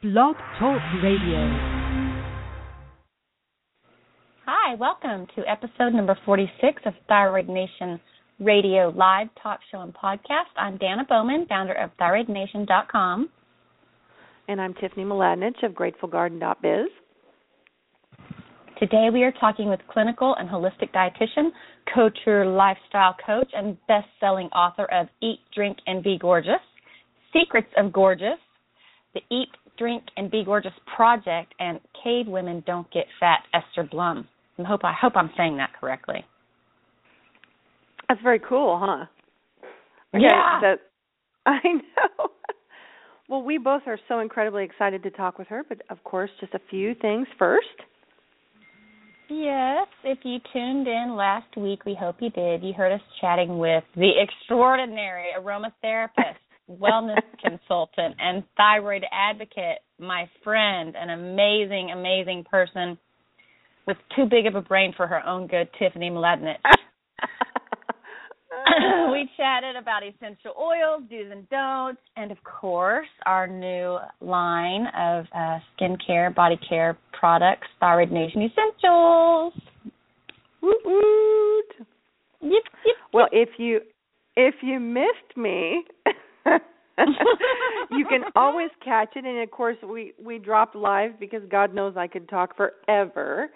Blog Talk Radio. Hi, welcome to episode number 46 of Thyroid Nation Radio Live Talk Show and Podcast. I'm Danna Bowman, founder of ThyroidNation.com. And I'm Tiffany Mladinich of GratefulGarden.biz. Today we are talking with clinical and holistic dietitian, couture lifestyle coach, and best-selling author of Eat, Drink, and Be Gorgeous, Secrets of Gorgeous, the Eat, Drink, and Be Gorgeous Project, and Cave Women Don't Get Fat, Esther Blum. I hope I hope I'm saying that correctly. That's very cool, huh? Okay, yeah. That, I know. well, we both are so incredibly excited to talk with her, but of course, just a few things first. Yes, if you tuned in last week, we hope you did. You heard us chatting with the extraordinary aromatherapist, wellness consultant, and thyroid advocate, my friend, an amazing, amazing person with too big of a brain for her own good, Tiffany Mladinich. we chatted about essential oils, do's and don'ts, and of course, our new line of uh, skincare, body care products, Thyroid Nation Essentials. Woot woot. Yep, yep, well, if you if you missed me, you can always catch it, and of course, we we dropped live because God knows I could talk forever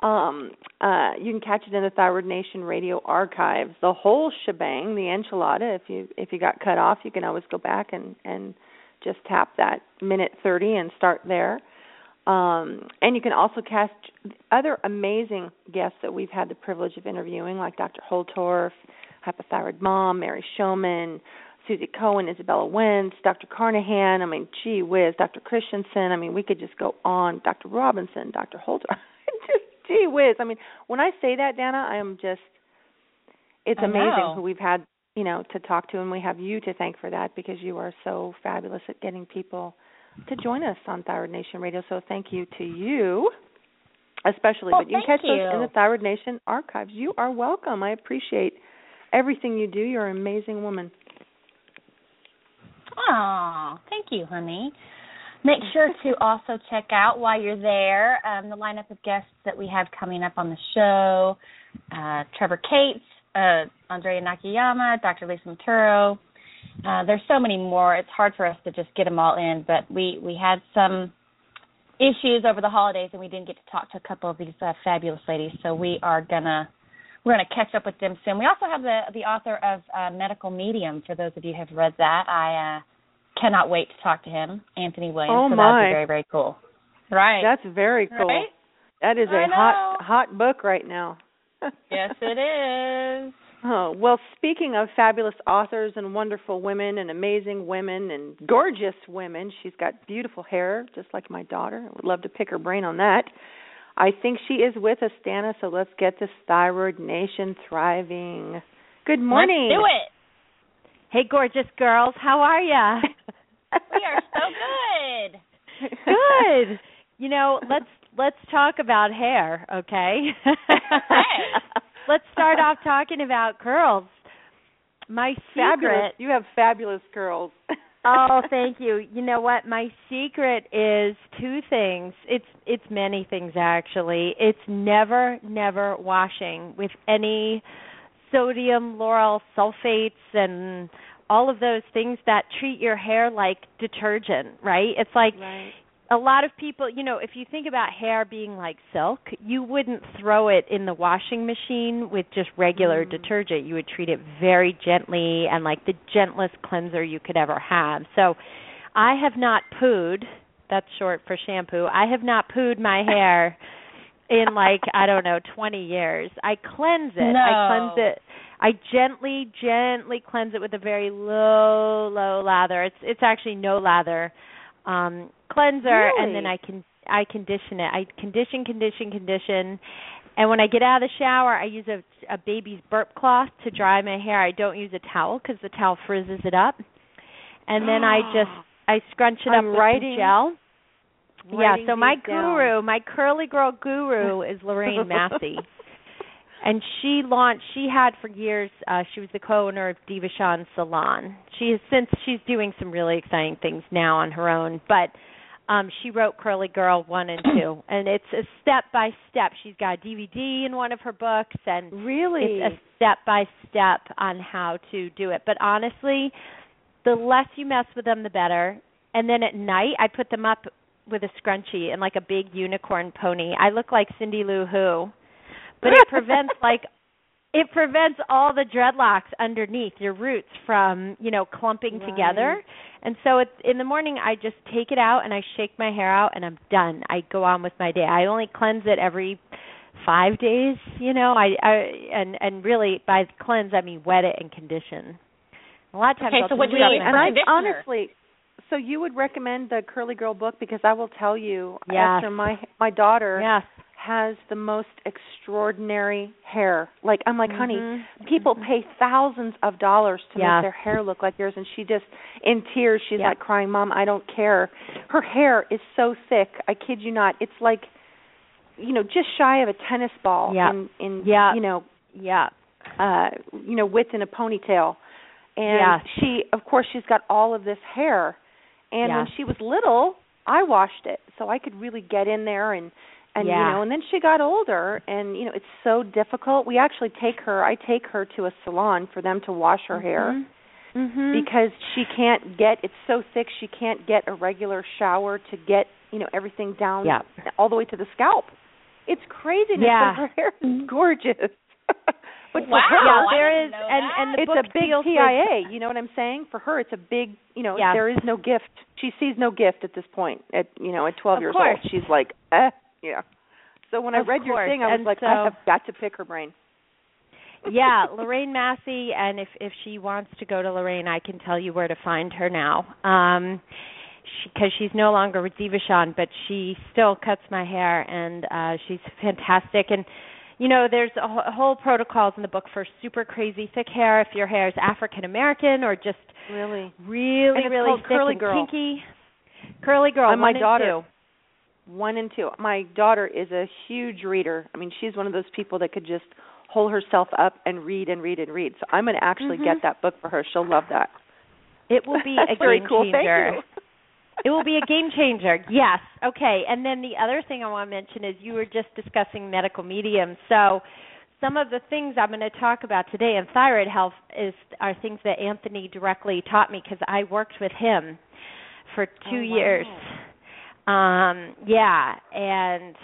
um, uh, you can catch it in the Thyroid Nation radio archives. The whole shebang, the enchilada. If you if you got cut off, you can always go back and and just tap that minute thirty and start there. Um, and you can also catch other amazing guests that we've had the privilege of interviewing, like Dr. Holtorf, Hypothyroid Mom, Mary Shomon, Suzy Cohen, Izabella Wentz, Dr. Carnahan. I mean, gee whiz, Dr. Christianson. I mean, we could just go on. Dr. Robinson, Dr. Just gee whiz. I mean, when I say that, Danna, I am just it's I amazing know. who we've had, you know, to talk to and we have you to thank for that because you are so fabulous at getting people to join us on Thyroid Nation Radio. So thank you to you especially. Well, but you can catch you. those in the Thyroid Nation archives. You are welcome. I appreciate everything you do. You're an amazing woman. Oh, thank you, honey. Make sure to also check out while you're there um, the lineup of guests that we have coming up on the show. Uh, Trevor Cates, uh, Andrea Nakayama, Dr. Lisa Maturo. Uh, there's so many more. It's hard for us to just get them all in, but we we had some issues over the holidays, and we didn't get to talk to a couple of these uh, fabulous ladies. So we are gonna we're gonna catch up with them soon. We also have the the author of uh, Medical Medium. For those of you who have read that, I uh, cannot wait to talk to him, Anthony Williams. Oh, so my. that'd be very very cool. Right. That's very cool. Right? That is I a hot hot book right now. yes, it is. Oh, well, speaking of fabulous authors and wonderful women and amazing women and gorgeous women, she's got beautiful hair, just like my daughter. I would love to pick her brain on that. I think she is with us, Danna, so let's get this thyroid nation thriving. Good morning. Let's do it. Hey, gorgeous girls, how are ya? We are so good. Good. You know, let's let's talk about hair, okay? let's start off talking about curls. My Fabulous. secret. You have fabulous curls. Oh, thank you. You know what? My secret is two things. It's it's many things actually. It's never never washing with any sodium lauryl sulfates and all of those things that treat your hair like detergent, right? It's like Right. A lot of people, you know, if you think about hair being like silk, you wouldn't throw it in the washing machine with just regular Mm. detergent. You would treat it very gently and like the gentlest cleanser you could ever have. So, I have not pooed, that's short for shampoo. I have not pooed my hair in like, I don't know, 20 years. I cleanse it. No. I cleanse it. I gently gently cleanse it with a very low low lather. It's it's actually no lather um cleanser and then I can I condition it. I condition, condition, condition. And when I get out of the shower, I use a a baby's burp cloth to dry my hair. I don't use a towel because the towel frizzes it up. And then I just I scrunch it I'm up with writing- some gel. Yeah, so my these down. guru, my curly girl guru is Lorraine Massey. and she launched she had for years uh she was the co-owner of Diva Shawn Salon. She has since she's doing some really exciting things now on her own, but um she wrote Curly Girl 1 and 2 and it's a step by step. She's got a DVD in one of her books and Really? it's a step by step on how to do it. But honestly, the less you mess with them the better. And then at night I put them up with a scrunchie and like a big unicorn pony. I look like Cindy Lou Who. But it prevents like it prevents all the dreadlocks underneath your roots from, you know, clumping Right. together. And so it's in the morning I just take it out and I shake my hair out and I'm done. I go on with my day. I only cleanse it every 5 days, you know. I I and and really by cleanse I mean wet it and condition. A lot of times Okay, I'll so just what do put it you in use my and I honestly, so you would recommend the Curly Girl book because I will tell you, Yes. Esther, my my daughter Yes. Has the most extraordinary hair. Like I'm like, honey, Mhm. people pay thousands of dollars to Yes. make their hair look like yours, and she just in tears, she's Yeah. like crying, "Mom, I don't care." Her hair is so thick. I kid you not. It's like, you know, just shy of a tennis ball Yeah. in in Yeah. you know Yeah. uh you know width in a ponytail and Yes. she of course she's got all of this hair and when she was little i washed it so i could really get in there and and Yeah. you know and then she got older and you know it's so difficult we actually take her i take her to a salon for them to wash her hair Mhm. because she can't get it's so thick she can't get a regular shower to get you know everything down Yeah. all the way to the scalp it's craziness Yeah. but her hair is gorgeous but for Wow, her, yeah, I there didn't is, and that. and the it's book a big deals with- PIA. You know what I'm saying? For her, it's a big. You know, Yes. there is no gift. She sees no gift at this point. At you know, at 12 Of years course. old, she's like, eh, yeah. So when I Of read your thing, I was and like, so- I have got to pick her brain. yeah, Lorraine Massey, and if if she wants to go to Lorraine, I can tell you where to find her now. Um, because she's no longer with Devachan, but she still cuts my hair, and uh she's fantastic. And you know, there's a, wh- whole protocols in the book for super crazy thick hair. If your hair is African American or just Really, really, really thick curly and girl. kinky, curly girl. And my daughter-. One and two. My daughter is a huge reader. I mean, she's one of those people that could just hold herself up and read and read and read. So I'm going to actually Mhm. get that book for her. She'll love that. It will be a game cool. changer. It will be a game changer. Yes. Okay. And then the other thing I want to mention is you were just discussing medical mediums. So some of the things I'm going to talk about today in thyroid health is are things that Anthony directly taught me because I worked with him for 2 Oh, wow. years. Um yeah, and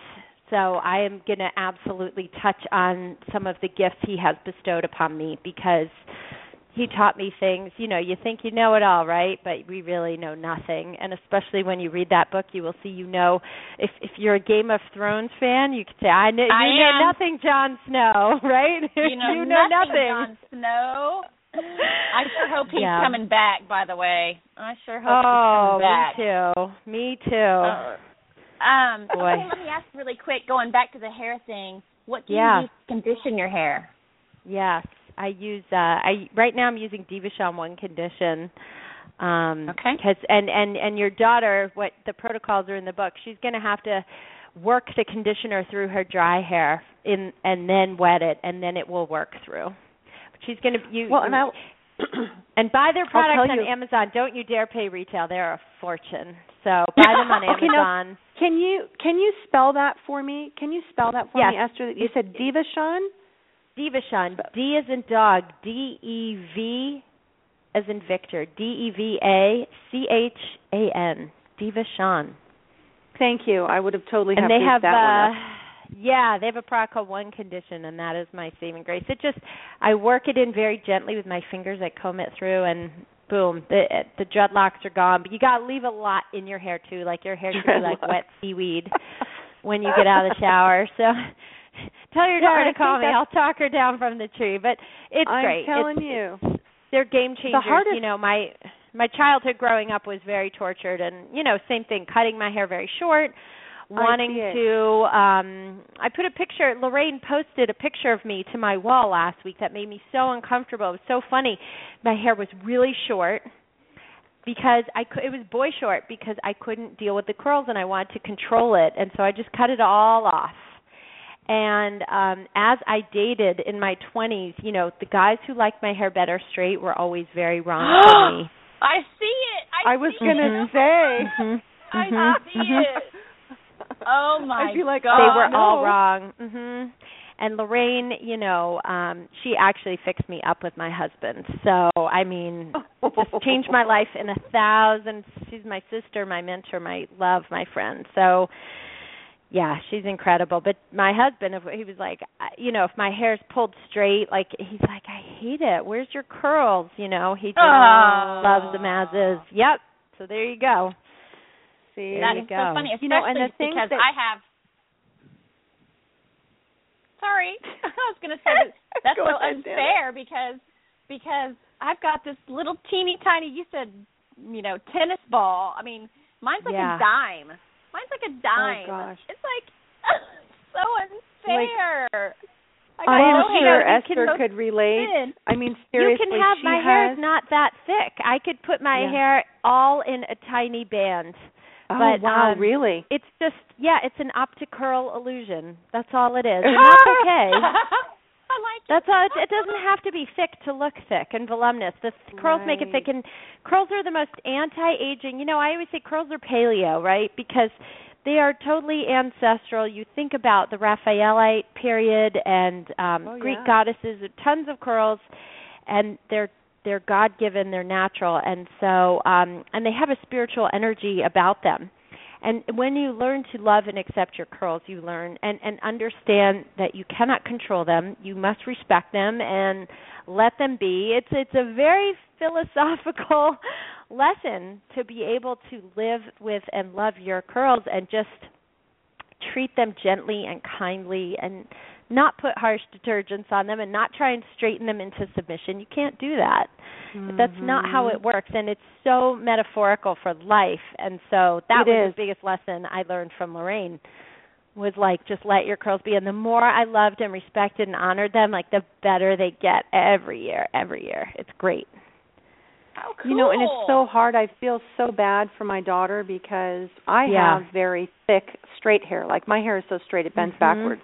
so I am going to absolutely touch on some of the gifts he has bestowed upon me because he taught me things you know you think you know it all right? But we really know nothing. And especially when you read that book you will see you know if if you're a game of thrones fan you could say i know I you know nothing Jon snow right? You know, you know nothing, Jon Snow. I sure hope he's Yeah. coming back. By the way, I sure hope oh he's coming back. me too me too Uh, um, Boy. okay, let me ask really quick. Going back to the hair thing, what do Yeah. you use to condition your hair? yes i use uh i right now i'm using Devachan one condition um Okay. cuz and and and your daughter what the protocols are in the book she's going to have to work the conditioner through her dry hair in and then wet it and then it will work through she's going to you Well, and I and buy their products on you- Amazon. Don't you dare pay retail; they're a fortune. So buy them on Okay, now- Amazon. Can you can you spell that for me? Can you spell that for Yes. me, Esther? You said Devachan. Devachan, D as in dog, D E V as in Victor, D E V A C H A N, Devachan. Thank you. I would have totally And they have that uh one up. Yeah, they have a product called One Condition and that is my saving grace. It just I work it in very gently with my fingers, I comb it through and boom, the the dreadlocks are gone. But you gotta leave a lot in your hair too, like your hair should be like wet seaweed when you get out of the shower. So tell your daughter to call me. I'll talk her down from the tree. But it's I'm great. telling It's- you. they're game changers. hardest- You know, my my childhood growing up was very tortured, and you know, same thing, cutting my hair very short, wanting see to. um I put a picture. Lorraine posted a picture of me to my wall last week that made me so uncomfortable. It was so funny. My hair was really short because I could. It was boy short because I couldn't deal with the curls and I wanted to control it, and so I just cut it all off and um as I dated in my 20s, you know, the guys who liked my hair better straight were always very wrong for me. I see it. I, I was gonna it. say. Mhm. I Mhm, see it. Oh my I'd be like, god. they Oh, were all no. wrong. Mhm. And Lorraine, you know, um she actually fixed me up with my husband. So, I mean, just changed my life in a thousand. She's my sister, my mentor, my love, my friend. So, yeah, she's incredible. But my husband, if he was like, you know, if my hair's pulled straight, like he's like, I hate it. Where's your curls? You know, he just Oh. loves them as is. Yep. So there you go. See, That is go. so funny, especially You know, and the because that- I have. Sorry, I was going to say that that's so unfair because because I've got this little teeny tiny. You said you know tennis ball. I mean, mine's like Yeah. a dime. Mine's like a oh, dime. Oh gosh. It's like so unfair. I I am no sure hair. Esther could relate. thin. I mean, seriously, You can have my has. hair is not that thick. I could put my Yeah. hair all in a tiny band. Oh but, wow, um, really? It's just yeah, it's an optic curl illusion. That's all it is. And that's okay. I like it. That's all. It, it doesn't have to be thick to look thick and voluminous. The th- curls make it thick, and curls are the most anti-aging. You know, I always say curls are paleo, right? Because they are totally ancestral. You think about the Raphaelite period and um Oh, Greek yeah. goddesses, tons of curls, and they're they're God given, they're natural, and so um and they have a spiritual energy about them. And when you learn to love and accept your curls, you learn and and understand that you cannot control them. You must respect them and let them be. It's it's a very philosophical lesson to be able to live with and love your curls and just treat them gently and kindly and not put harsh detergents on them and not try and straighten them into submission. You can't do that. That's not how Mhm. it works and it's so metaphorical for life. And so that It was is. the biggest lesson I learned from Lorraine was like just let your curls be and the more I loved and respected and honored them, like the better they get every year, every year. It's great. Oh, cool. You know, and it's so hard. I feel so bad for my daughter because I Yeah. have very thick, straight hair. Like my hair is so straight it bends Mhm. backwards.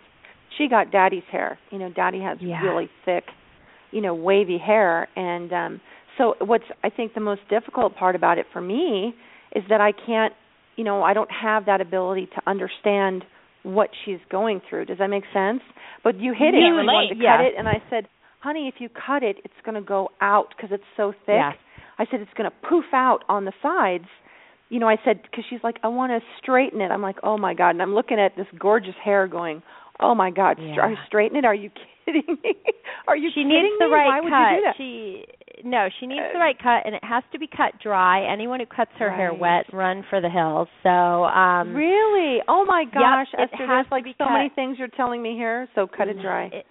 She got daddy's hair. You know, daddy has Yeah. really thick, you know, wavy hair and um so what's I think the most difficult part about it for me is that I can't, you know, I don't have that ability to understand what she's going through. Does that make sense? But you hit it. Yeah, You wanted relate, to cut it and I said, "Honey, if you cut it, it's going to go out because it's so thick." Yes. I said it's going to poof out on the sides. You know, I said because she's like, I want to straighten it. I'm like, oh my god, and I'm looking at this gorgeous hair, going, oh my god, Yeah. str- straighten it? Are you kidding me? Are you she kidding needs the me? right Why would you do that? She no, she needs the Uh, right cut and it has to be cut dry. Anyone who cuts her hair wet run for the hills. So um really? Oh my gosh, it Esther, has there's like so cut. many things you're telling me here. So cut it dry. It,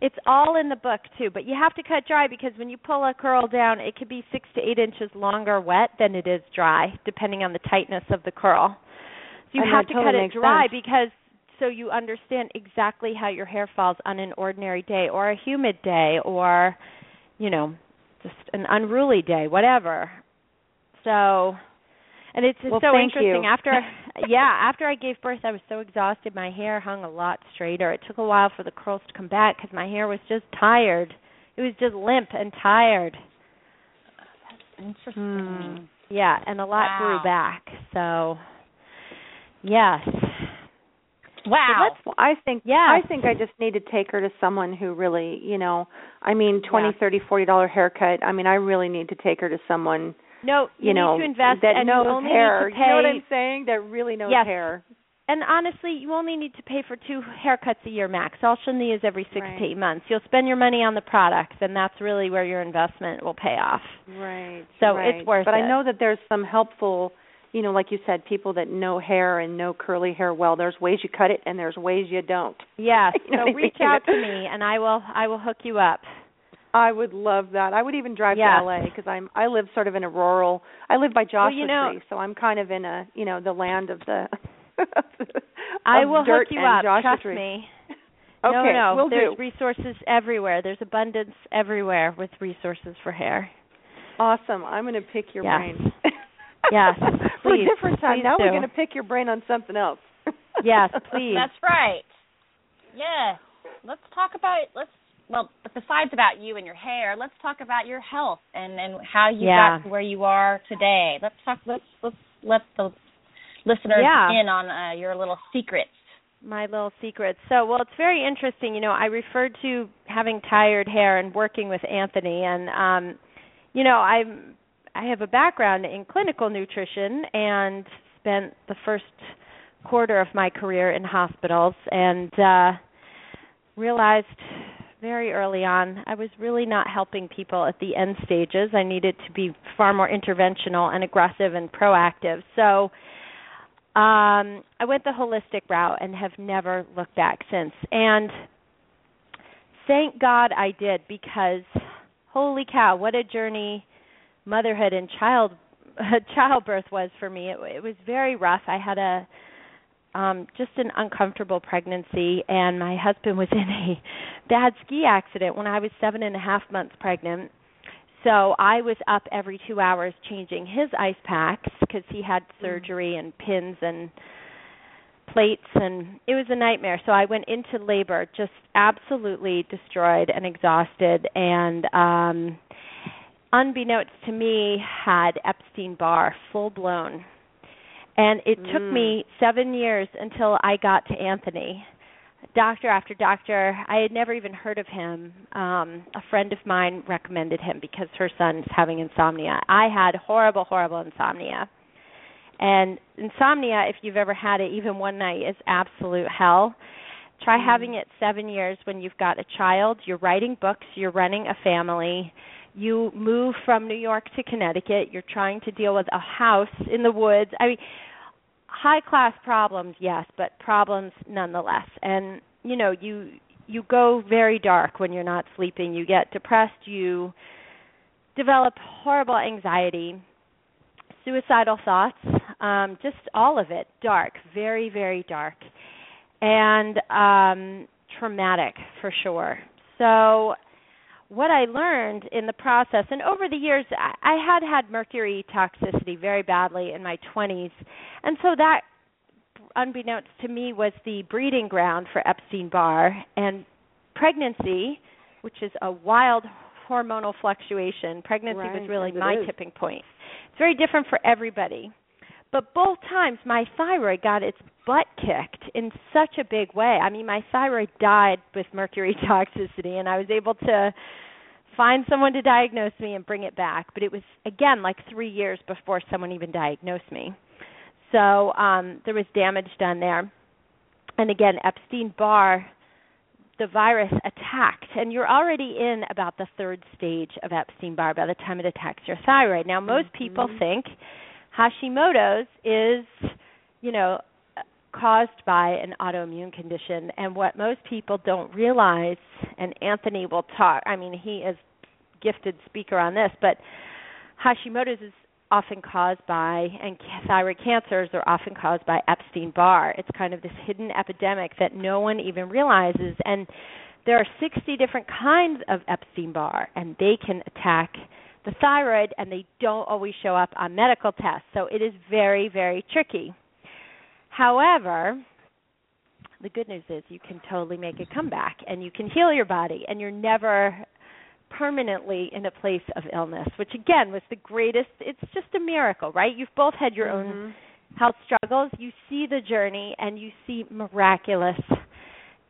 it's all in the book too, but you have to cut dry because when you pull a curl down, it could be six to eight inches longer wet than it is dry, depending on the tightness of the curl. So you And have to totally cut it dry sense. because so you understand exactly how your hair falls on an ordinary day or a humid day or you know just an unruly day, whatever. So and it's just Well, so interesting you. after yeah, after I gave birth, I was so exhausted. My hair hung a lot straighter. It took a while for the curls to come back because my hair was just tired. It was just limp and tired. That's interesting. Hmm. Yeah, and a lot Wow. grew back. So, yes. Wow. So I think yeah. I think I just need to take her to someone who really, you know, I mean, twenty, Yeah. thirty, forty dollar haircut. I mean, I really need to take her to someone No, you, you need know to invest that and knows you only hair. need to You know what I'm saying? That really knows Yes. hair. And honestly, you only need to pay for two haircuts a year max. All she'll need is every six Right. to eight months. You'll spend your money on the products, and that's really where your investment will pay off. Right. So right. it's worth But it. But I know that there's some helpful, you know, like you said, people that know hair and know curly hair well. There's ways you cut it and there's ways you don't. Yes. You know so reach mean? out to me, and I will I will hook you up. I would love that. I would even drive Yes. to LA because I'm I live sort of in a rural. I live by Joshua Well, you know- Tree, so I'm kind of in a you know the land of the. I will hook you up. Joshua Trust Tree. me. Okay, no, no, will there's do. resources everywhere. There's abundance everywhere with resources for hair. Awesome. I'm going to pick your Yes. brain. Yes, For a different time. please now we're going to pick your brain on something else. Yes, please. That's right. Yes. Let's talk about let's well, besides about you and your hair, let's talk about your health and and how you Yeah. got to where you are today. Let's talk let's let's let the listeners Yeah. in on uh, your little secrets. my little secrets. So, well, it's very interesting. You know, I referred to having tired hair and working with Anthony, and um, you know, I'm I have a background in clinical nutrition and spent the first quarter of my career in hospitals, and uh, realized very early on I was really not helping people at the end stages. I needed to be far more interventional and aggressive and proactive. So um, I went the holistic route and have never looked back since. And thank God I did because holy cow, what a journey motherhood and child childbirth was for me. It, it was very rough. I had a um just an uncomfortable pregnancy and my husband was in a bad ski accident when I was seven and a half months pregnant so I was up every two hours changing his ice packs because he had surgery and pins and plates and it was a nightmare. So I went into labor just absolutely destroyed and exhausted and um unbeknownst to me had Epstein Barr full blown. And it took me 7 years until I got to Anthony doctor after doctor. I had never even heard of him. Um, a friend of mine recommended him because her son's having insomnia. I had horrible, horrible insomnia. And insomnia, if you've ever had it, even one night, is absolute hell. Try having it seven years when you've got a child, you're writing books, you're running a family, you move from New York to Connecticut, you're trying to deal with a house in the woods. I mean, high class problems yes but problems nonetheless. And you know you you go very dark when you're not sleeping. You get depressed. You develop horrible anxiety suicidal thoughts um just all of it. Dark very very dark. And um traumatic for sure. So what I learned in the process, and over the years, I, I had had mercury toxicity very badly in my 20s, and so that, unbeknownst to me, was the breeding ground for Epstein Barr. And pregnancy, which is a wild hormonal fluctuation, pregnancy was really my is. tipping point. It's very different for everybody. But both times my thyroid got its butt kicked in such a big way. I mean, my thyroid died with mercury toxicity, and I was able to find someone to diagnose me and bring it back. But it was, again, like three years before someone even diagnosed me. So um, there was damage done there. And again, Epstein Barr, the virus attacked, and you're already in about the third stage of Epstein Barr by the time it attacks your thyroid. Now, most people think Hashimoto's is, you know, caused by an autoimmune condition. And what most people don't realize, and Anthony will talk, I mean, he is gifted speaker on this, but Hashimoto's is often caused by, and thyroid cancers are often caused by Epstein Barr. It's kind of this hidden epidemic that no one even realizes. And there are 60 different kinds of Epstein Barr, and they can attack the thyroid, and they don't always show up on medical tests. So it is very, very tricky. However, the good news is you can totally make a comeback and you can heal your body, and you're never permanently in a place of illness, which again was the greatest. It's just a miracle, right? You've both had your own Mhm. health struggles. You see the journey and you see miraculous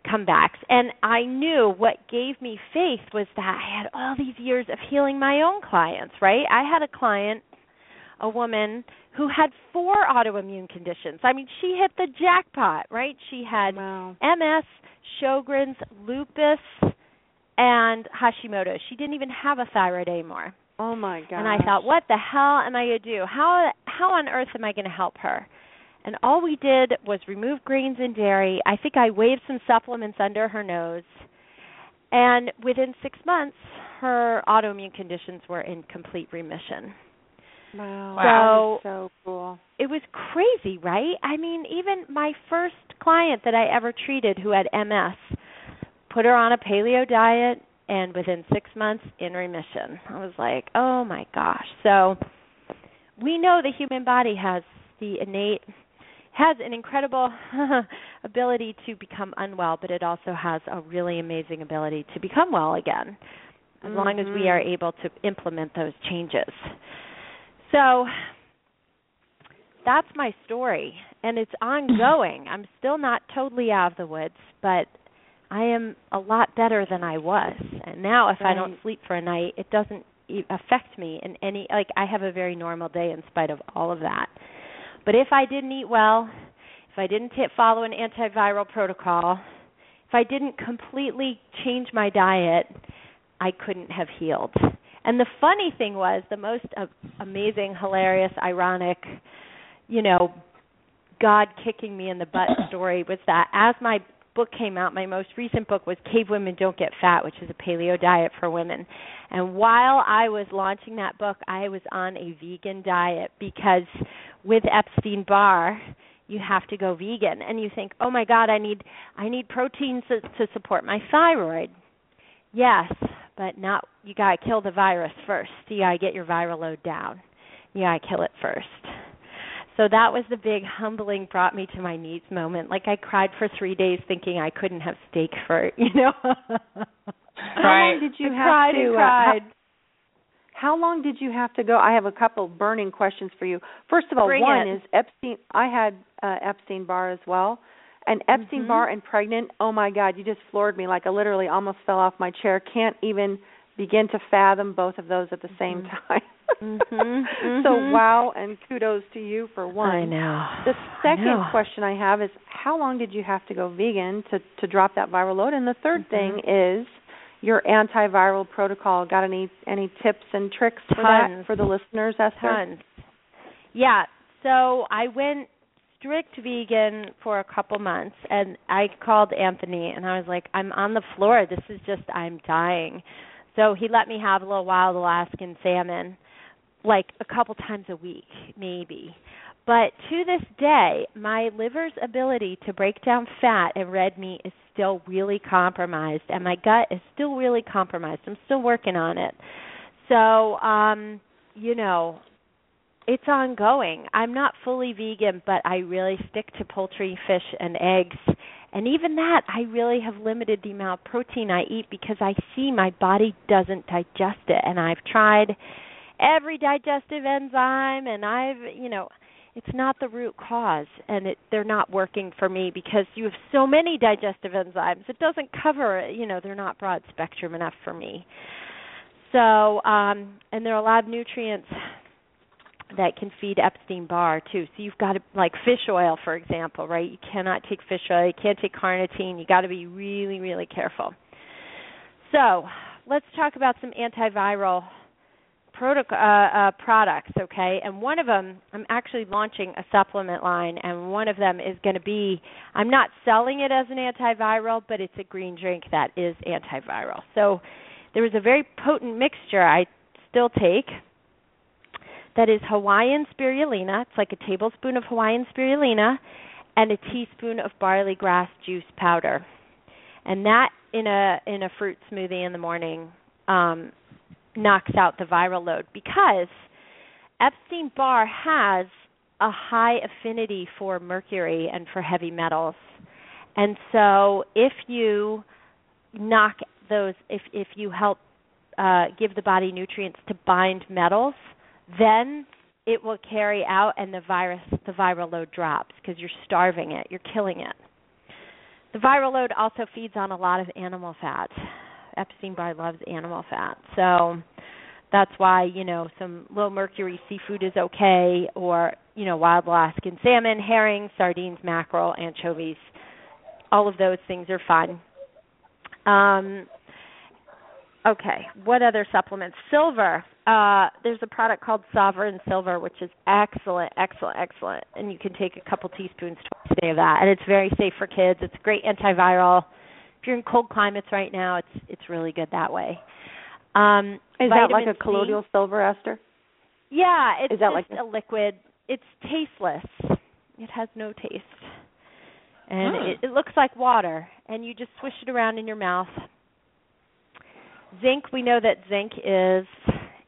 comebacks. And I knew what gave me faith was that I had all these years of healing my own clients, right? I had a client, a woman who had four autoimmune conditions. I mean, she hit the jackpot, right? She had Wow. MS, Sjogren's, lupus, and Hashimoto. She didn't even have a thyroid anymore. Oh my god. And I thought, what the hell am I going to do? How how on earth am I going to help her? And all we did was remove grains and dairy. I think I waved some supplements under her nose. And within 6 months, her autoimmune conditions were in complete remission. Wow. Is so cool. It was crazy, right? I mean, even my first client that I ever treated who had MS, put her on a paleo diet and within 6 months in remission. I was like, "Oh my gosh." So we know the human body has the innate has an incredible ability to become unwell, but it also has a really amazing ability to become well again as long as we Mhm. are able to implement those changes. So that's my story and it's ongoing. I'm still not totally out of the woods, but I am a lot better than I was. And now if right. I don't sleep for a night, it doesn't affect me in any like I have a very normal day in spite of all of that. But if I didn't eat well, if I didn't t- follow an antiviral protocol, if I didn't completely change my diet, I couldn't have healed. And the funny thing was, the most uh, amazing, hilarious, ironic, you know, God kicking me in the butt story was that as my book came out, my most recent book was Cave Women Don't Get Fat, which is a paleo diet for women. And while I was launching that book, I was on a vegan diet because with Epstein Barr, you have to go vegan and you think, "Oh my god, I need I need proteins to, to support my thyroid." Yes, but not you got to kill the virus first. You got to get your viral load down. You got to kill it first. So that was the big humbling brought me to my knees moment. Like I cried for 3 days thinking I couldn't have steak for, you know. How long did you I have cried to and uh, cried. how, how long did you have to go? I have a couple burning questions for you. First of all, Bring one it. is Epstein I had uh, Epstein Barr as well. And Epstein Mhm. Barr and pregnant, oh my God, you just floored me. Like I literally almost fell off my chair. Can't even begin to fathom both of those at the same Mhm. time. Mhm, So mhm. wow and kudos to you for one. I know. The I second know. question I have is how long did you have to go vegan to to drop that viral load? And the 3rd Mhm. thing is your antiviral protocol. Got any any tips and tricks for Tons. that for the listeners, Esther? Tons. Yeah. So I went strict vegan for a couple months and I called Anthony and I was like, I'm on the floor. This is just I'm dying. So he let me have a little wild Alaskan salmon like a couple times a week, maybe. But to this day, my liver's ability to break down fat and red meat is still really compromised and my gut is still really compromised. I'm still working on it. So, um, you know, it's ongoing. I'm not fully vegan, but I really stick to poultry, fish, and eggs. And even that, I really have limited the amount of protein I eat because I see my body doesn't digest it. And I've tried every digestive enzyme, and I've, you know, it's not the root cause, and it, they're not working for me because you have so many digestive enzymes. It doesn't cover, you know, they're not broad spectrum enough for me. So, um, and there are a lot of nutrients that can feed Epstein Barr too. So you've got to like fish oil, for example, right? You cannot take fish oil. You can't take carnitine. You got to be really, really careful. So let's talk about some antiviral uh, uh, products, okay? And one of them, I'm actually launching a supplement line, and one of them is going to be, I'm not selling it as an antiviral, but it's a green drink that is antiviral. So there is a very potent mixture I still take that is Hawaiian spirulina. It's like a tablespoon of Hawaiian spirulina and a teaspoon of barley grass juice powder. And that in a in a fruit smoothie in the morning um, knocks out the viral load because Epstein Barr has a high affinity for mercury and for heavy metals. And so if you knock those if if you help uh, give the body nutrients to bind metals, then it will carry out and the virus the viral load drops because you're starving it, you're killing it. The viral load also feeds on a lot of animal fat. Epstein Barr loves animal fat. So that's why, you know, some low mercury seafood is okay or, you know, wild Alaskan salmon, herring, sardines, mackerel, anchovies. All of those things are fine. Um okay, what other supplements? Silver. Uh there's a product called Sovereign Silver which is excellent, excellent, excellent. And you can take a couple teaspoons twice a day of that. And it's very safe for kids. It's a great antiviral. If you're in cold climates right now, it's it's really good that way. Um Is that like a a colloidal silver, Esther? Yeah, it's Is that just like a liquid. It's tasteless. It has no taste. And Hmm. it, it looks like water and you just swish it around in your mouth. Zinc, we know that zinc is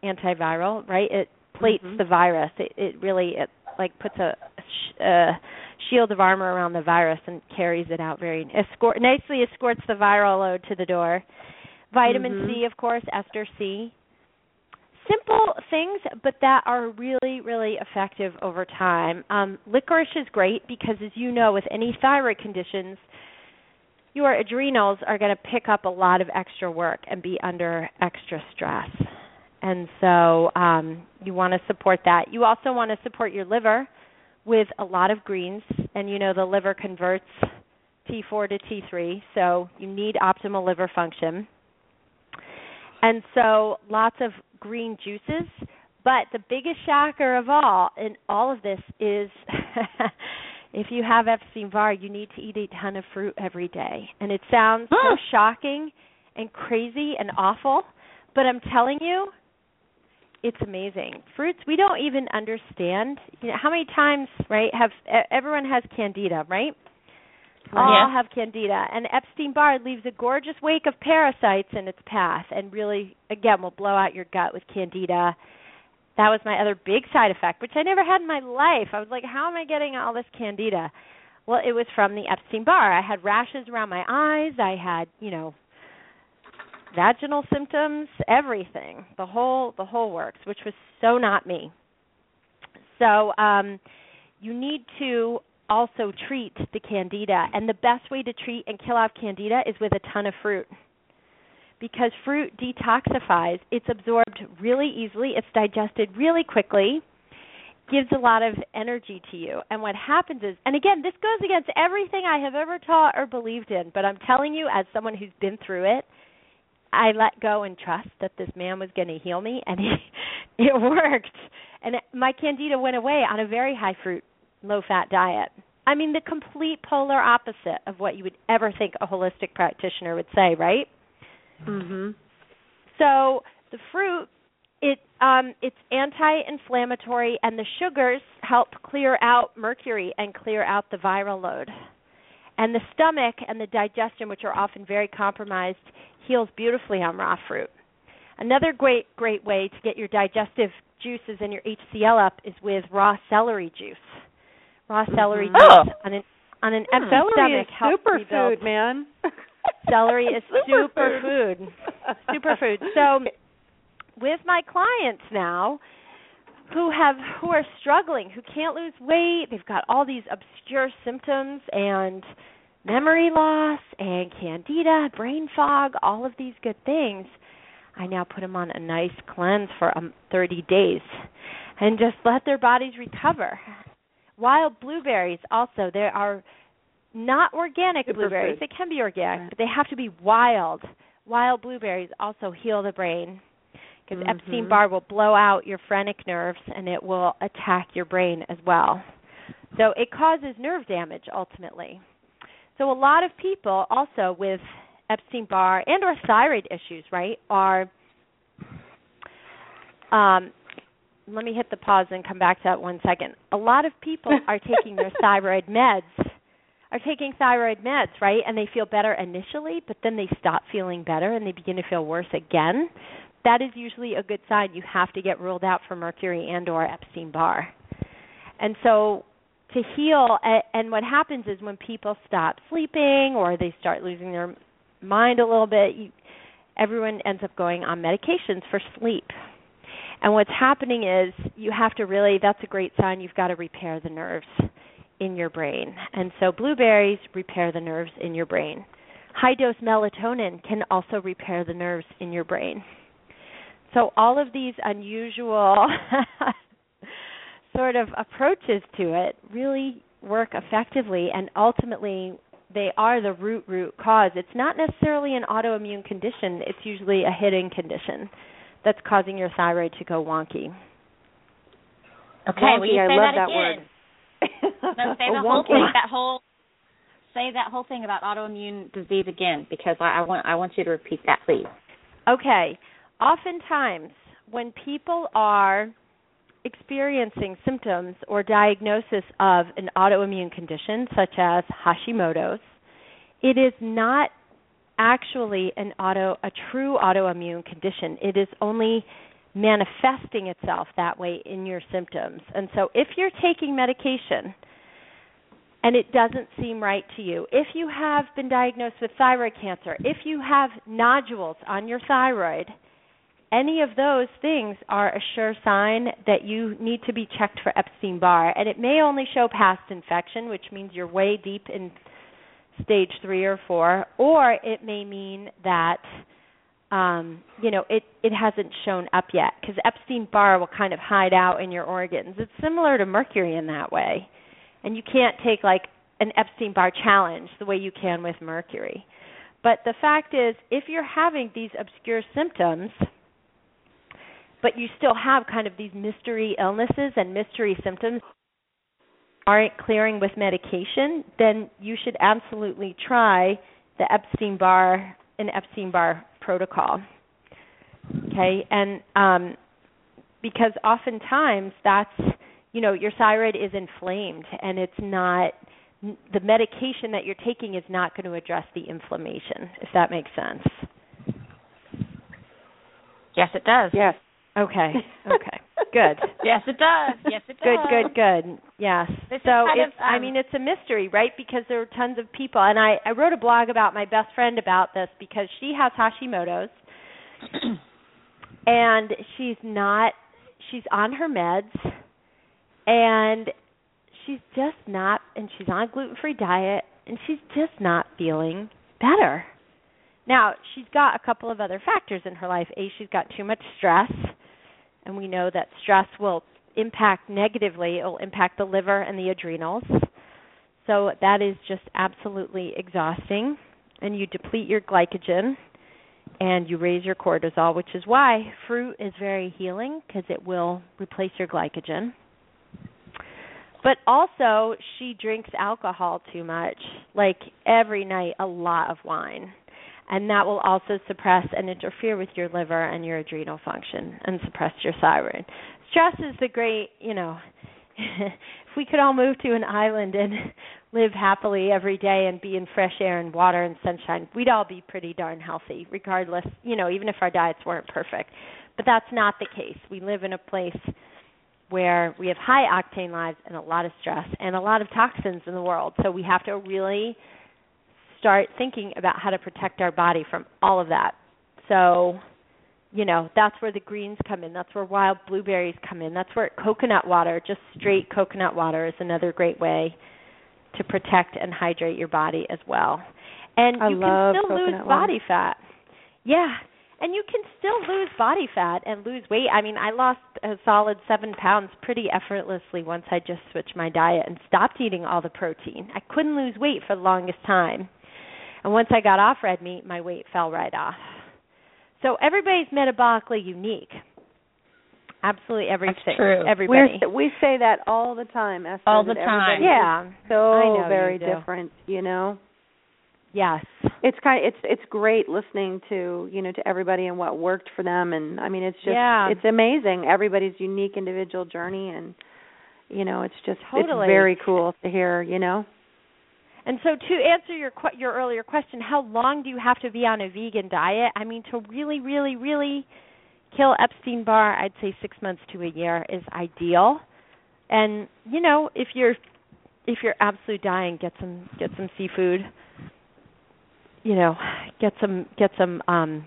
antiviral, right? It plates Mhm. the virus. It it really it like puts a, a shield of armor around the virus and carries it out very escort nicely escorts the viral load to the door. Vitamin Mhm. C, of course, ester C. simple things, but that are really, really effective over time. Um, licorice is great because, as you know, with any thyroid conditions, your adrenals are going to pick up a lot of extra work and be under extra stress. And so um, you want to support that. You also want to support your liver with a lot of greens, and you know the liver converts T4 to T3, so you need optimal liver function. And so lots of green juices. But the biggest shocker of all in all of this is if you have Epstein Barr, you need to eat a ton of fruit every day. And it sounds so shocking and crazy and awful, but I'm telling you, it's amazing. Fruits we don't even understand. You know, how many times, right? Have everyone has candida, right? all yeah. have candida and epstein-barr leaves a gorgeous wake of parasites in its path and really again will blow out your gut with candida that was my other big side effect which i never had in my life i was like how am i getting all this candida well it was from the epstein-barr i had rashes around my eyes i had you know vaginal symptoms everything the whole the whole works which was so not me so um you need to also treat the candida. And the best way to treat and kill off candida is with a ton of fruit. Because fruit detoxifies, it's absorbed really easily, it's digested really quickly, gives a lot of energy to you. And what happens is, and again, this goes against everything I have ever taught or believed in, but I'm telling you, as someone who's been through it, I let go and trust that this man was going to heal me, and he, it worked. And my candida went away on a very high fruit low fat diet. I mean, the complete polar opposite of what you would ever think a holistic practitioner would say, right? Mhm. So the fruit, it um, it's anti-inflammatory, and the sugars help clear out mercury and clear out the viral load. And the stomach and the digestion, which are often very compromised, heals beautifully on raw fruit. Another great great way to get your digestive juices and your HCl up is with raw celery juice raw celery mm-hmm. juice oh. on an on an empty celery stomach is helps superfood, man. celery is super food. Super food. So with my clients now who have who are struggling, who can't lose weight, they've got all these obscure symptoms and memory loss and candida, brain fog, all of these good things. I now put them on a nice cleanse for um, 30 days and just let their bodies recover. Wild blueberries also there are not organic Super blueberries. food. They can be organic, but they have to be wild. Wild blueberries also heal the brain because Mhm. Epstein Barr will blow out your phrenic nerves and it will attack your brain as well. So it causes nerve damage ultimately. So a lot of people also with Epstein Barr and or thyroid issues, right, are um, let me hit the pause and come back to that one second. A lot of people are taking their thyroid meds, are taking thyroid meds, right? And they feel better initially, but then they stop feeling better and they begin to feel worse again. That is usually a good sign you have to get ruled out for mercury and or Epstein-Barr. And so to heal and what happens is when people stop sleeping or they start losing their mind a little bit, you, everyone ends up going on medications for sleep and what's happening is you have to really that's a great sign you've got to repair the nerves in your brain. And so blueberries repair the nerves in your brain. High dose melatonin can also repair the nerves in your brain. So all of these unusual sort of approaches to it really work effectively and ultimately they are the root root cause. It's not necessarily an autoimmune condition, it's usually a hidden condition that's causing your thyroid to go wonky. Okay, wonky, will you I say love that, that again? word. No, say the whole thing. That whole say that whole thing about autoimmune disease again, because I, I want I want you to repeat that, please. Okay. Oftentimes, when people are experiencing symptoms or diagnosis of an autoimmune condition such as Hashimoto's, it is not actually an auto a true autoimmune condition. It is only manifesting itself that way in your symptoms. And so if you're taking medication and it doesn't seem right to you, if you have been diagnosed with thyroid cancer, if you have nodules on your thyroid any of those things are a sure sign that you need to be checked for Epstein Barr. And it may only show past infection, which means you're way deep in stage three or four, or it may mean that um, you know it it hasn't shown up yet because Epstein Barr will kind of hide out in your organs. It's similar to mercury in that way, and you can't take like an Epstein Barr challenge the way you can with mercury. But the fact is, if you're having these obscure symptoms, but you still have kind of these mystery illnesses and mystery symptoms aren't clearing with medication, then you should absolutely try the Epstein Barr an Epstein Barr protocol. Okay, and um, because oftentimes that's you know your thyroid is inflamed and it's not the medication that you're taking is not going to address the inflammation, if that makes sense. Yes, it does. Yes. Okay. Okay. good. Yes, it does. Yes, it does. Good, good, good. Yes. This so it's of, um, I mean it's a mystery, right? Because there are tons of people and I I wrote a blog about my best friend about this because she has Hashimoto's and she's not she's on her meds and she's just not and she's on a gluten-free diet and she's just not feeling better. Now, she's got a couple of other factors in her life. A, she's got too much stress, and we know that stress will impact negatively, it will impact the liver and the adrenals. So that is just absolutely exhausting. And you deplete your glycogen and you raise your cortisol, which is why fruit is very healing because it will replace your glycogen. But also, she drinks alcohol too much, like every night, a lot of wine. And that will also suppress and interfere with your liver and your adrenal function and suppress your thyroid. Stress is the great, you know, if we could all move to an island and live happily every day and be in fresh air and water and sunshine, we'd all be pretty darn healthy, regardless, you know, even if our diets weren't perfect. But that's not the case. We live in a place where we have high octane lives and a lot of stress and a lot of toxins in the world. So we have to really start thinking about how to protect our body from all of that. So, you know, that's where the greens come in. That's where wild blueberries come in. That's where coconut water, just straight coconut water is another great way to protect and hydrate your body as well. And I you can still lose water. body fat. Yeah, and you can still lose body fat and lose weight. I mean, I lost a solid seven pounds pretty effortlessly once I just switched my diet and stopped eating all the protein. I couldn't lose weight for the longest time. And once I got off red meat, my weight fell right off. So everybody's metabolically unique. Absolutely everything. true. Everybody. We're, we say that all the time. Esther, All the time. yeah. So very you different, you know. Yes. It's kind of, it's it's great listening to, you know, to everybody and what worked for them and I mean it's just Yeah. it's amazing everybody's unique individual journey and you know, it's just Totally. it's very cool to hear, you know. And so to answer your que- your earlier question, how long do you have to be on a vegan diet? I mean, to really, really, really kill Epstein Barr, I'd say six months to a year is ideal. And you know, if you're if you're absolutely dying, get some get some seafood. You know, get some get some um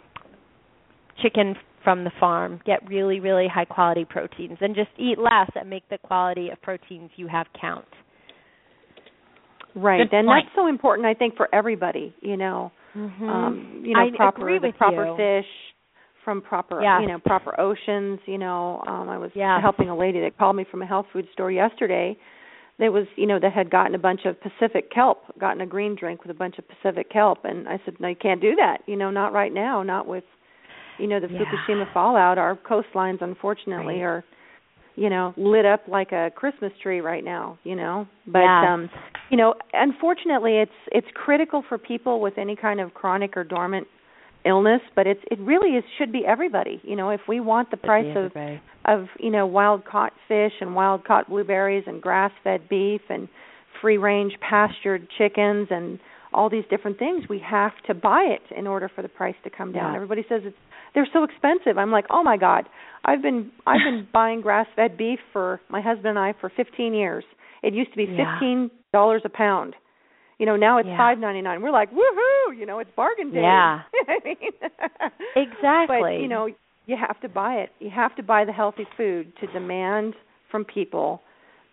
chicken from the farm. Get really, really high quality proteins, and just eat less and make the quality of proteins you have count. Right. Good and point. that's so important I think for everybody, you know. Mm-hmm. Um, you know, I proper the proper you. fish from proper Yes. you know, proper oceans, you know. Um I was Yes. helping a lady that called me from a health food store yesterday that was, you know, that had gotten a bunch of Pacific kelp, gotten a green drink with a bunch of Pacific kelp and I said, No, you can't do that, you know, not right now, not with you know, the Yeah. Fukushima fallout. Our coastlines unfortunately Right. are you know, lit up like a Christmas tree right now, you know. But Yes. um you know, unfortunately, it's it's critical for people with any kind of chronic or dormant illness, but it's it really is should be everybody. You know, if we want the price of of you know wild caught fish and wild caught blueberries and grass fed beef and free range pastured chickens and all these different things, we have to buy it in order for the price to come down. Yeah. Everybody says it's they're so expensive. I'm like, oh my god, I've been I've been buying grass fed beef for my husband and I for 15 years. It used to be 15 dollars a pound. You know, now it's yeah. five ninety nine. We're like, woohoo! You know, it's bargain day. Yeah, exactly. But you know, you have to buy it. You have to buy the healthy food to demand from people.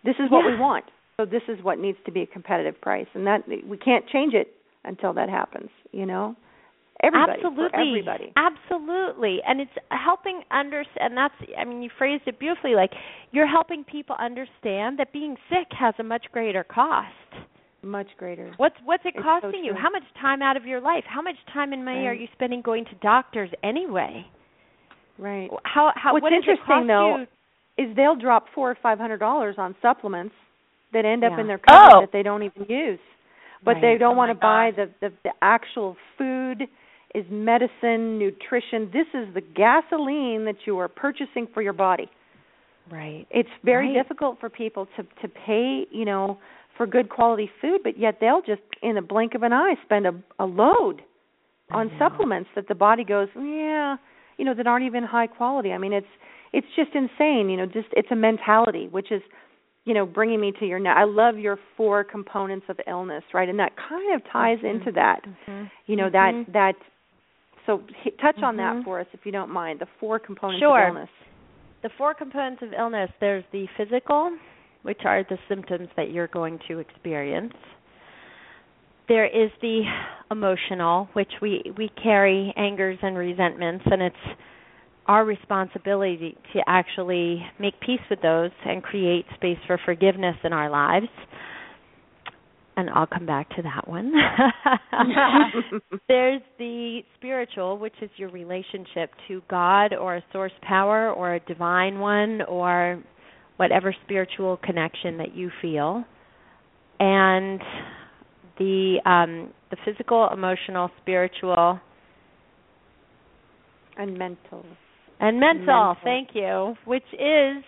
This is what yeah. we want. So this is what needs to be a competitive price, and that we can't change it until that happens. You know everybody, absolutely everybody. absolutely and it's helping understand and that's i mean you phrased it beautifully like you're helping people understand that being sick has a much greater cost Much greater. what's what's it It's so costing you how much time out of your life how much time and money are you spending going to doctors anyway Right. how how What's what interesting, though, you Is they'll drop four or five hundred dollars on supplements that end up in their cupboard Oh. that they don't even use. But Right. they don't Oh want to buy the, the the actual food is medicine, nutrition. This is the gasoline that you are purchasing for your body. right It's very Right. difficult for people to to pay, you know, for good quality food, but yet they'll just in a blink of an eye spend a a load on supplements that the body goes, yeah, you know, that aren't even high quality. I mean, it's it's just insane. You know, just it's a mentality, which is, you know, bringing me to your. Now, I love your four components of illness, right? And that kind of ties Mhm. into that. Mhm. You know, Mhm. that that. So touch on that Mhm. for us, if you don't mind. The four components Sure. of illness. the four components of illness there's the physical which are the symptoms that you're going to experience there is the emotional which we we carry angers and resentments and it's our responsibility to actually make peace with those and create space for forgiveness in our lives and I'll come back to that one. There's the spiritual, which is your relationship to God or a source power or a divine one or whatever spiritual connection that you feel. And the um the physical, emotional, spiritual and mental. and mental, Mental. thank you, which is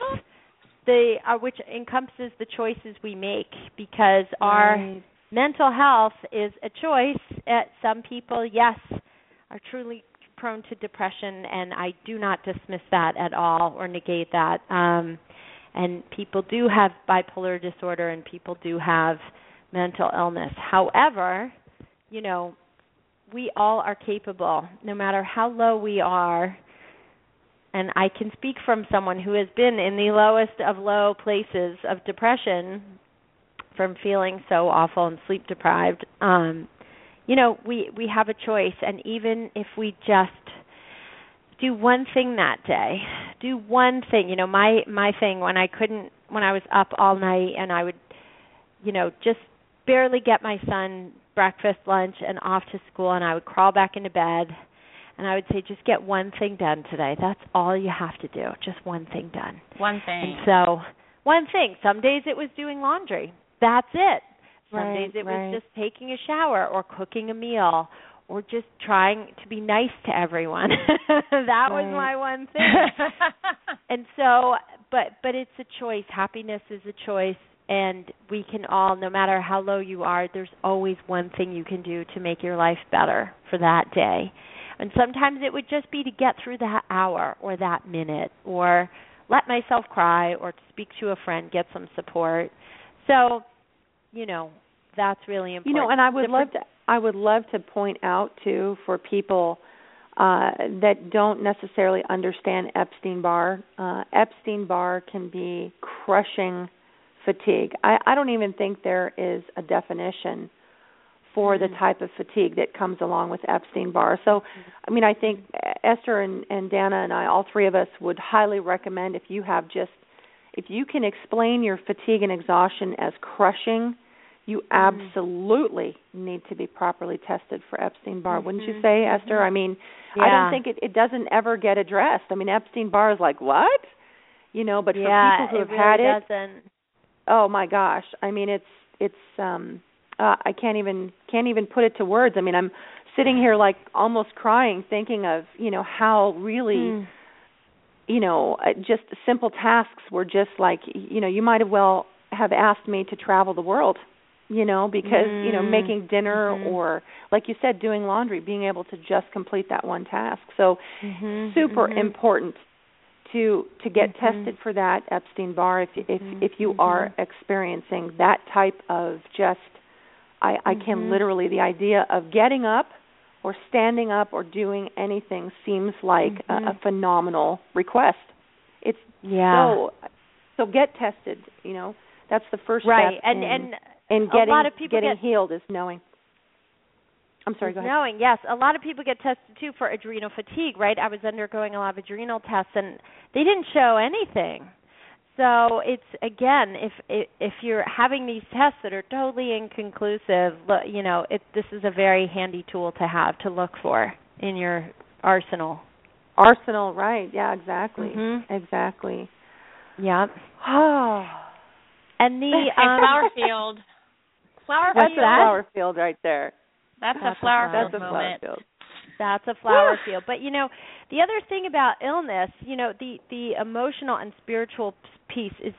the uh, which encompasses the choices we make because our mental health is a choice. Uh, some people, yes, are truly prone to depression, and I do not dismiss that at all or negate that. Um, and people do have bipolar disorder, and people do have mental illness. However, you know, we all are capable, no matter how low we are. And I can speak from someone who has been in the lowest of low places of depression from feeling so awful and sleep deprived. Um you know we we have a choice and even if we just do one thing that day do one thing you know my my thing when i couldn't when i was up all night and i would you know just barely get my son breakfast lunch and off to school and i would crawl back into bed and i would say just get one thing done today that's all you have to do just one thing done One thing. and so, one thing, some days it was doing laundry. That's it. Some Right, days it right. was just taking a shower or cooking a meal or just trying to be nice to everyone. that was my one thing. and so, but but it's a choice. Happiness is a choice and we can all no matter how low you are, there's always one thing you can do to make your life better for that day. And sometimes it would just be to get through that hour or that minute or let myself cry or to speak to a friend, get some support. So, you know, that's really important. You know, and I would The love to I would love to point out too for people uh that don't necessarily understand Epstein Barr. Uh Epstein Barr can be crushing fatigue. I I don't even think there is a definition for the Mm. type of fatigue that comes along with Epstein Barr. So, I mean, I think Esther and, and Danna and I, all three of us, would highly recommend if you have just, if you can explain your fatigue and exhaustion as crushing, you absolutely need to be properly tested for Epstein Barr. Wouldn't you say, Esther? I mean, I don't think it, it doesn't ever get addressed. I mean, Epstein Barr is like what? You know, but yeah, for people who have really had it, doesn't. oh my gosh i mean it's it's um uh i can't even can't even put it to words i mean i'm sitting here like almost crying thinking of you know how really Mm. you know uh, just simple tasks were just like you know you might have well have asked me to travel the world you know because you know Mm. making dinner Mhm. or like you said doing laundry being able to just complete that one task so Mhm, super mhm. important to to get Mhm. tested for that Epstein Barr if if Mhm, if you mhm. are experiencing that type of just I I can Mhm. literally the idea of getting up or standing up or doing anything seems like mm-hmm. a, a phenomenal request. It's yeah. so so get tested, you know. That's the first right. step. and in, and in getting a lot of people getting get, healed is knowing. I'm sorry, go ahead. Knowing, yes. A lot of people get tested too for adrenal fatigue, right? I was undergoing a lot of adrenal tests and they didn't show anything. So it's again, if if you're having these tests that are totally inconclusive, you know, it, this is a very handy tool to have to look for in your arsenal. Arsenal, right? Yeah, exactly, mm-hmm. exactly. Yep. Oh. and the um, flower field. Flower That's field. a flower field right there. That's, That's a flower field. That's field a moment. flower field. That's a flower field. But you know, the other thing about illness, you know, the the emotional and spiritual piece is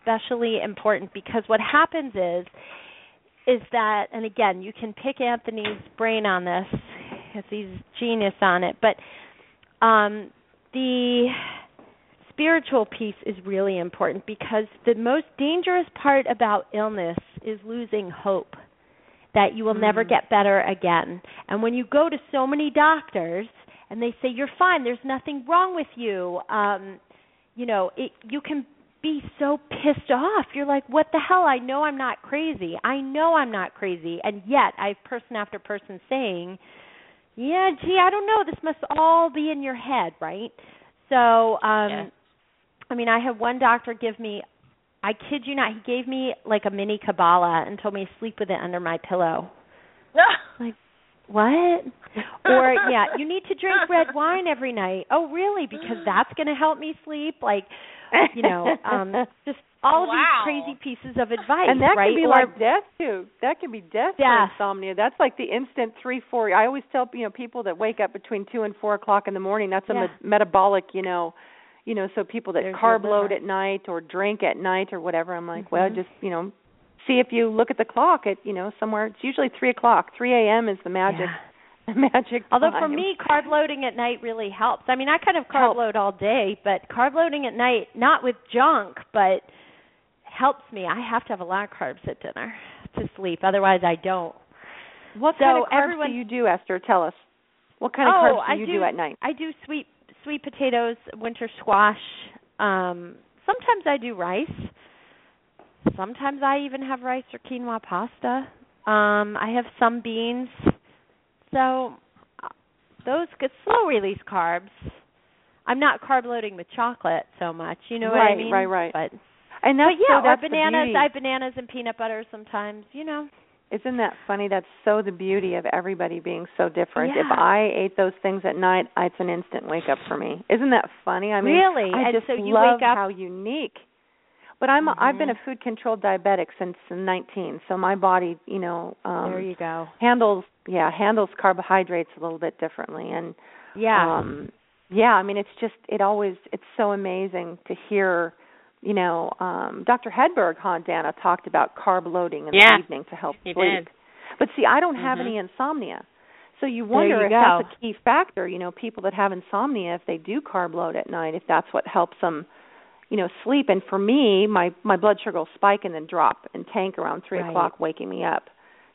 especially important because what happens is is that and again, you can pick Anthony's brain on this because he's genius on it, but um the spiritual piece is really important because the most dangerous part about illness is losing hope that you will mm. never get better again. And when you go to so many doctors and they say you're fine, there's nothing wrong with you, um, you know, it, you can be so pissed off. You're like, what the hell? I know I'm not crazy. I know I'm not crazy. And yet, I have person after person saying, yeah, gee, I don't know. This must all be in your head, right? So, um, yeah. I mean, I had one doctor give me I kid you not, he gave me like a mini Kabbalah and told me to sleep with it under my pillow. like what? or yeah, you need to drink red wine every night. Oh, really? Because that's going to help me sleep. Like, you know, um just all wow. of these crazy pieces of advice. And that right? can be or, like death too. That can be death, death. for insomnia. That's like the instant three, four. I always tell you know people that wake up between two and four o'clock in the morning. That's a yeah. me- metabolic, you know, you know, so people that There's carb load at night or drink at night or whatever, I'm like, mm-hmm. well, just you know, see if you look at the clock at you know somewhere. It's usually three o'clock. Three a.m. is the magic. Yeah. Magic. Although time. for me, carb loading at night really helps. I mean, I kind of carb load all day, but carb loading at night, not with junk, but helps me. I have to have a lot of carbs at dinner to sleep. Otherwise, I don't. what so kind of carbs everyone- do you do, Esther? Tell us. What kind of oh, carbs do I you do, do at night? I do sweet sweet potatoes, winter squash. Um, sometimes I do rice. Sometimes I even have rice or quinoa pasta. Um, I have some beans. So uh, those good slow release carbs. I'm not carb loading with chocolate so much. You know what I mean? right, right. But And that's but yeah, so that's or bananas. I have bananas and peanut butter sometimes. You know. Isn't that funny? That's so the beauty of everybody being so different. If I ate those things at night, it's an instant wake up for me. Isn't that funny? I mean, Really? I And just so you love wake up- how unique. But I'm a, I've been a Mhm. food controlled diabetic since 19, so my body, you know, um there you go. handles yeah, handles carbohydrates a little bit differently and Yeah. um yeah, I mean it's just it always it's so amazing to hear you know, um Dr. Hedberg, huh, Danna, talked about carb loading in Yeah, the evening to help he sleep. did. But see, I don't have Mhm. any insomnia. So you wonder you if go. that's a key factor, you know, people that have insomnia if they do carb load at night, if that's what helps them, you know, sleep. And for me, my my blood sugar will spike and then drop and tank around three Right. o'clock, waking me up.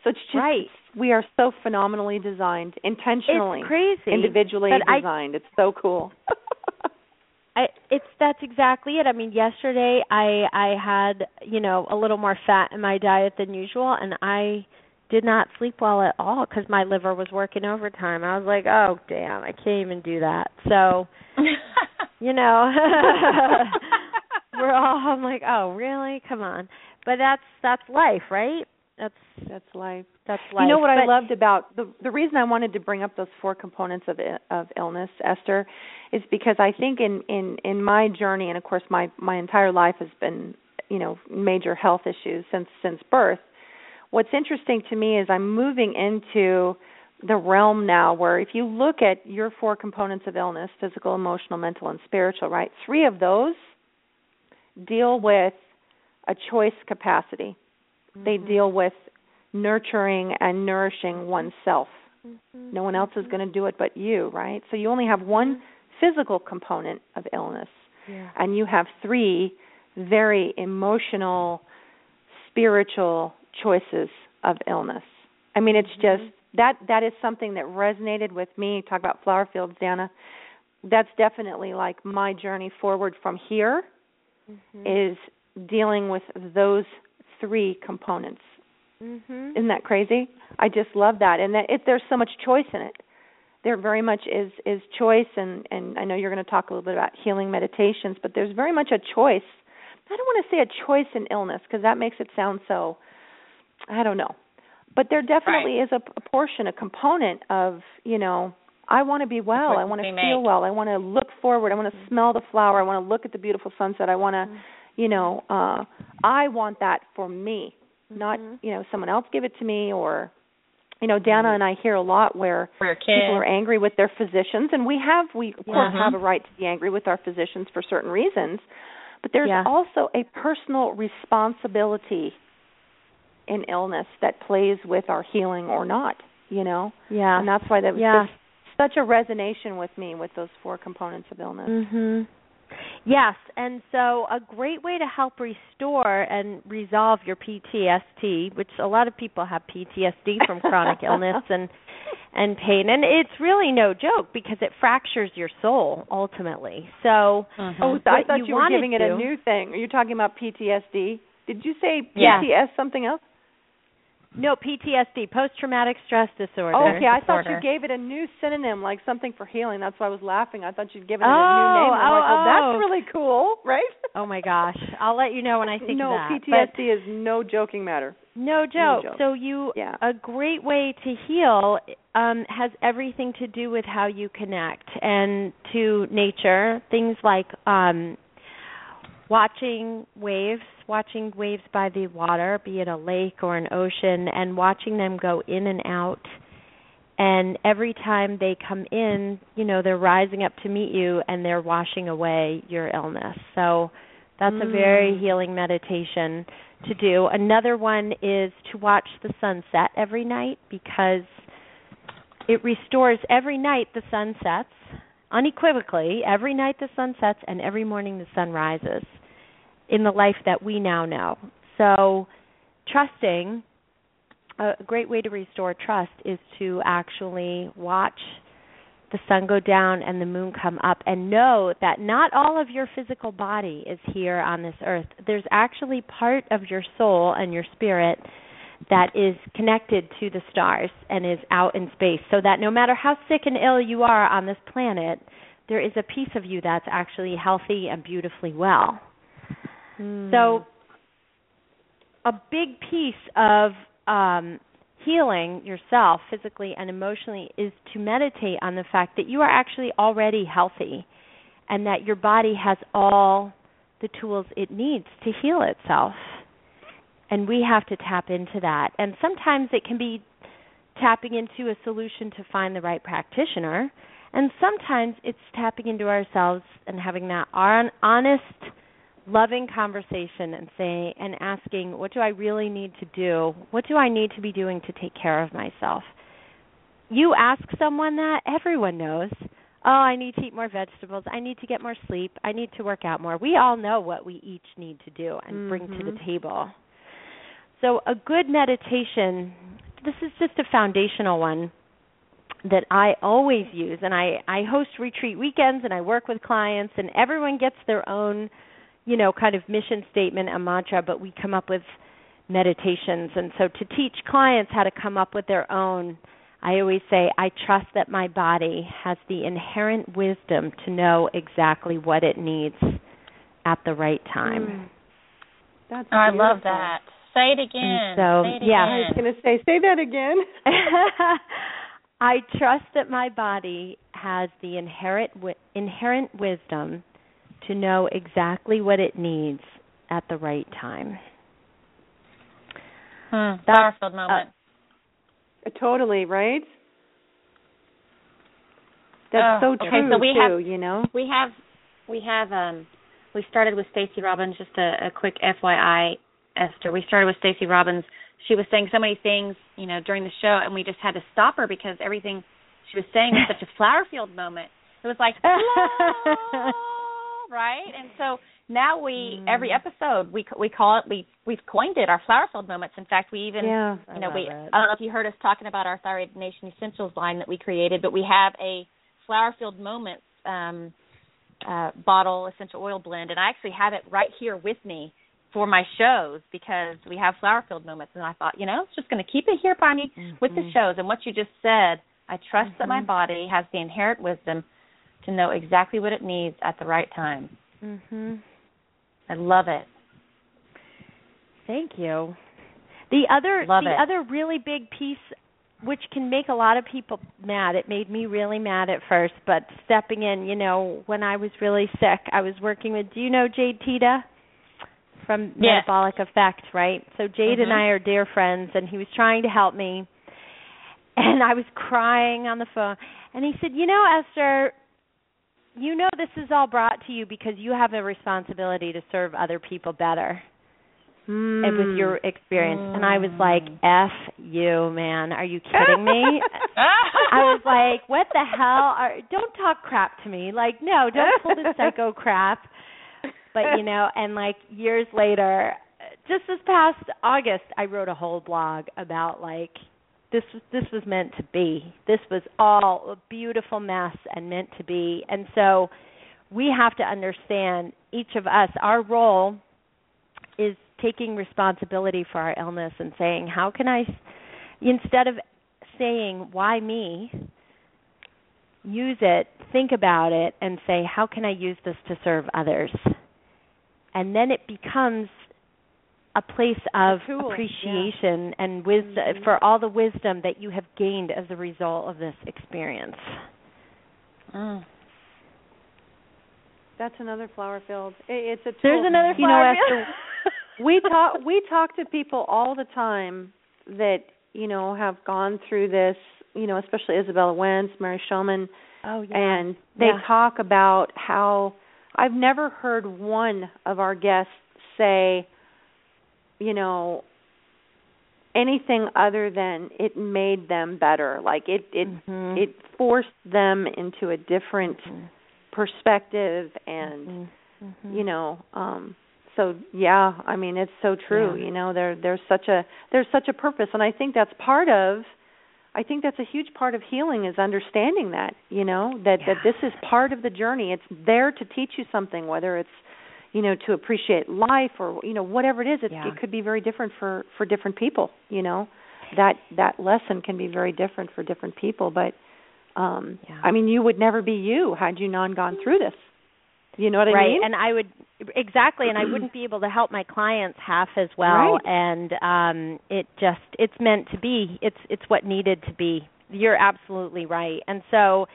So it's just Right. we are so phenomenally designed, intentionally, It's crazy. individually but I designed. it's so cool. I it's that's exactly it. I mean, yesterday I I had, you know, a little more fat in my diet than usual and I did not sleep well at all cuz my liver was working overtime. I was like, "Oh, damn, I can't even do that." So, you know, we're all I'm like, "Oh, really? Come on." But that's that's life, right? That's that's life. that's life. You know what I loved about the the reason I wanted to bring up those four components of of illness, Esther, is because I think in in in my journey, and of course my my entire life has been you know major health issues since since birth. What's interesting to me is I'm moving into the realm now where if you look at your four components of illness physical emotional mental and spiritual right three of those deal with a choice capacity they Mhm. deal with nurturing and nourishing oneself. Mhm. No one else is going to do it but you, right? So you only have one physical component of illness, Yeah. and you have three very emotional, spiritual choices of illness. I mean, it's just that that is something that resonated with me. Talk about flower fields, Danna. That's definitely like my journey forward from here Mhm. is dealing with those three components. Mhm. Isn't that crazy? I just love that, and that it, there's so much choice in it. There very much is is choice, and and I know you're going to talk a little bit about healing meditations, but there's very much a choice. I don't want to say a choice in illness because that makes it sound so. I don't know, but there definitely is a, a portion, a component of you know. I want to be well. I want to we feel make. well. I want to look forward. I want to smell the flower. I want to look at the beautiful sunset. I want to, you know, uh I want that for me not Mhm. you know someone else give it to me or you know Danna and I hear a lot where For your kids. people are angry with their physicians and we have we of course have a right to be angry with our physicians for certain reasons but there's Yeah. also a personal responsibility in illness that plays with our healing or not you know Yeah. and that's why that was Yeah. just such a resonation with me with those four components of illness Mm-hmm. Yes, and so a great way to help restore and resolve your PTSD, which a lot of people have PTSD from chronic illness and and pain, and it's really no joke because it fractures your soul ultimately. So Mhm. oh I thought you you, were giving it a new thing are you talking about PTSD did you say Yeah. Something else no PTSD, post traumatic stress disorder. Oh, okay. I thought you gave it a new synonym, like something for healing. That's why I was laughing. I thought you'd given it Oh, a new name. I'm like, oh, that's oh. really cool, right? Oh my gosh, I'll let you know when I think no, that. PTSD But is no joking matter. No joke. joke. So you Yeah. a great way to heal um has everything to do with how you connect and to nature. Things like um watching waves, watching waves by the water, be it a lake or an ocean and watching them go in and out. And every time they come in, you know, they're rising up to meet you and they're washing away your illness. So that's a very Mm. healing meditation to do. Another one is to watch the sunset every night because it restores every night the sun sets unequivocally every night the sun sets and every morning the sun rises in the life that we now know. So trusting a great way to restore trust is to actually watch the sun go down and the moon come up and know that not all of your physical body is here on this earth. There's actually part of your soul and your spirit that is connected to the stars and is out in space so that no matter how sick and ill you are on this planet, there is a piece of you that's actually healthy and beautifully well. So a big piece of um healing yourself physically and emotionally is to meditate on the fact that you are actually already healthy and that your body has all the tools it needs to heal itself. And we have to tap into that. And sometimes it can be tapping into a solution to find the right practitioner, and sometimes it's tapping into ourselves and having that hon- honest loving conversation and saying and asking what do I really need to do? What do I need to be doing to take care of myself? You ask someone that, everyone knows. Oh, I need to eat more vegetables. I need to get more sleep. I need to work out more. We all know what we each need to do and bring to the Mhm. table. So, a good meditation, this is just a foundational one that I always use and I I host retreat weekends and I work with clients and everyone gets their own you know, kind of mission statement and mantra, but we come up with meditations. And so to teach clients how to come up with their own, I always say, I trust that my body has the inherent wisdom to know exactly what it needs at the right time. Mm. That's Oh, I love that. Say it again. so, Say it yeah. I was again. going to say, say that again. I trust that my body has the inherent wi- inherent wisdom to know exactly what it needs at the right time. Hmm, Powerful moment. Uh, totally, right? That's Oh, so okay, true so we too. have- you know. we have we have um we started with Stacy Robbins just a, a quick FYI Esther we started with Stacy Robbins she was saying so many things you know during the show and we just had to stop her because everything she was saying was such a flower field moment it was like right and so now we Mm. every episode we we call it we we've coined it our flower field moments. In fact, we even Yeah. you know I we it. I don't know if you heard us talking about our Thyroid Nation Essentials line that we created, but we have a flower field moments um, uh, bottle essential oil blend, and I actually have it right here with me for my shows because we have flower field moments, and I thought you know it's just going to keep it here by me with the Mhm. shows. And what you just said, I trust that my Mhm. body has the inherent wisdom to know exactly what it needs at the right time. Mhm. I love it. Thank you. The other Love the it. other really big piece which can make a lot of people mad. It made me really mad at first, but stepping in, you know, when I was really sick, I was working with do you know Jade Teta from Yes. Metabolic Effect, right? So Jade and Mhm. I are dear friends and he was trying to help me. And I was crying on the phone and he said, "You know, Esther, you know this is all brought to you because you have a responsibility to serve other people better." Mm. it was your experience. And i was like f you man. Are you kidding me? I was like what the hell are don't talk crap to me. Like no don't pull the psycho crap. But you know and like years later just this past august i wrote a whole blog about like this this was meant to be. This was all a beautiful mess and meant to be. And so we have to understand each of us our role is taking responsibility for our illness and saying how can i instead of saying why me? use it think about it and say how can i use this to serve others? And then it becomes a place of tool, yeah. appreciation and wisdom Mhm. for all the wisdom that you have gained as a result of this experience Mm. That's another flower field. It's a tool. there's another you know, flower Esther, we talk we talk to people all the time that you know have gone through this you know especially izabella wentz mary shomon oh yeah and they Yeah. talk about how i've never heard one of our guests say you know anything other than it made them better like it it Mhm. it forced them into a different Mhm. perspective and Mhm. Mhm. you know um so yeah i mean it's so true Yeah. you know there there's such a there's such a purpose and i think that's part of i think that's a huge part of healing is understanding that you know that that this is part of the journey it's there to teach you something whether it's you know to appreciate life or you know whatever it is it, Yeah. it could be very different for for different people you know that that lesson can be very different for different people but um Yeah. i mean you would never be you had you not gone through this you know what i right mean and i would exactly and i wouldn't be able to help my clients half as well Right. and um it just it's meant to be it's it's what needed to be you're absolutely right and so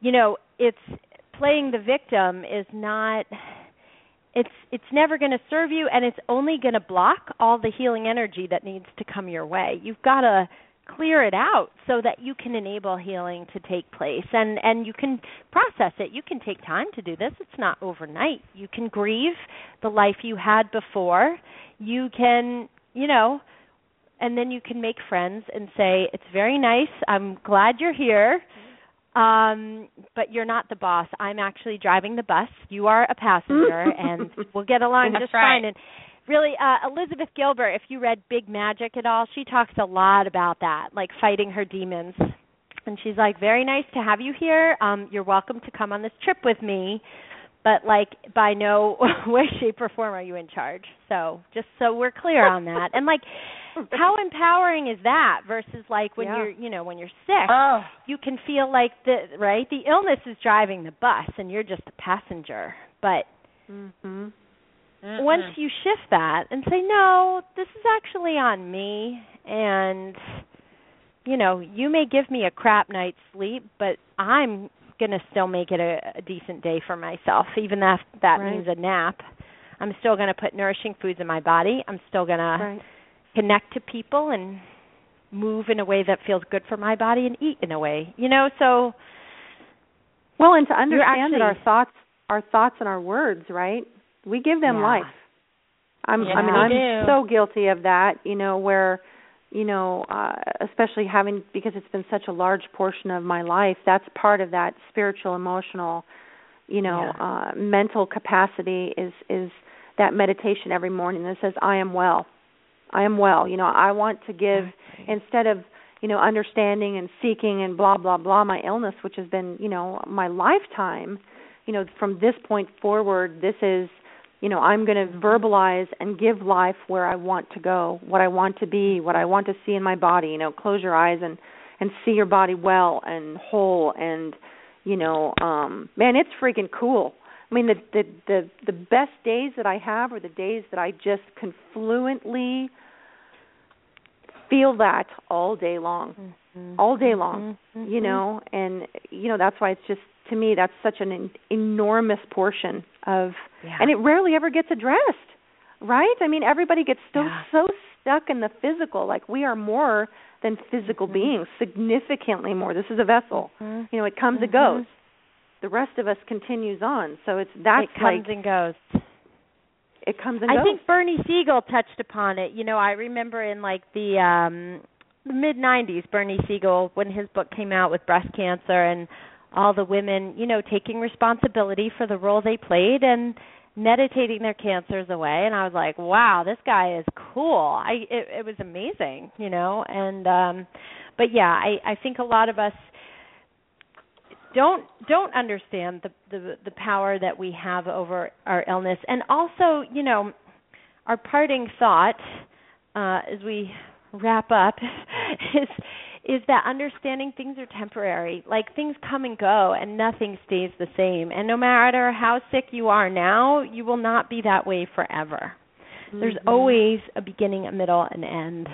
you know it's playing the victim is not it's it's never going to serve you and it's only going to block all the healing energy that needs to come your way. You've got to clear it out so that you can enable healing to take place and and you can process it. You can take time to do this. It's not overnight. You can grieve the life you had before. You can you know and then you can make friends and say it's very nice. I'm glad you're here um but you're not the boss. I'm actually driving the bus. You are a passenger and we'll get along That's just right. fine. And really uh elizabeth gilbert if you read big magic at all she talks a lot about that like fighting her demons. And she's like very nice to have you here. Um you're welcome to come on this trip with me but like by no way shape or form are you in charge. So just so we're clear on that. And like how empowering is that versus like when Yeah. you're you know when you're sick Oh, you can feel like the right? The illness is driving the bus and you're just a passenger. But mhm once you shift that and say no this is actually on me and you know you may give me a crap night's sleep but i'm going to still make it a, a decent day for myself even if that Right. means a nap i'm still going to put nourishing foods in my body i'm still going to connect to people and move in a way that feels good for my body and eat in a way you know so Well, and to understand that our thoughts, our thoughts and our words, right? We give them Yeah. life. I'm, I Yeah, mean, I'm do. so guilty of that. You know, where, you know, uh, especially having because it's been such a large portion of my life. That's part of that spiritual, emotional, you know, Yeah. uh mental capacity is is that meditation every morning that says I am well. I am well. You know, I want to give instead of you know understanding and seeking and blah blah blah my illness which has been you know my lifetime you know from this point forward this is you know i'm going to verbalize and give life where i want to go what i want to be what i want to see in my body you know close your eyes and and see your body well and whole and you know um man it's freaking cool i mean the the the the best days that i have are the days that i just confluently feel that all day long Mhm. all day long Mhm. you know and you know that's why it's just to me that's such an en- enormous portion of Yeah. and it rarely ever gets addressed right i mean everybody gets so Yeah. so stuck in the physical like we are more than physical Mhm. beings significantly more this is a vessel Mhm. you know it comes Mhm. it goes the rest of us continues on so it's that it comes like and goes. it comes and goes I goes think Bernie Siegel touched upon it. You know, I remember in like the um the mid 90s Bernie Siegel when his book came out with breast cancer and all the women, you know, taking responsibility for the role they played and meditating their cancers away. And I was like, "Wow, this guy is cool." I it, it was amazing, you know, and um but yeah, I I think a lot of us don't don't understand the the the power that we have over our illness. And also you know our parting thought uh as we wrap up is is that understanding things are temporary. Like things come and go and nothing stays the same. And no matter how sick you are now you will not be that way forever. There's Mhm. always a beginning a middle and end.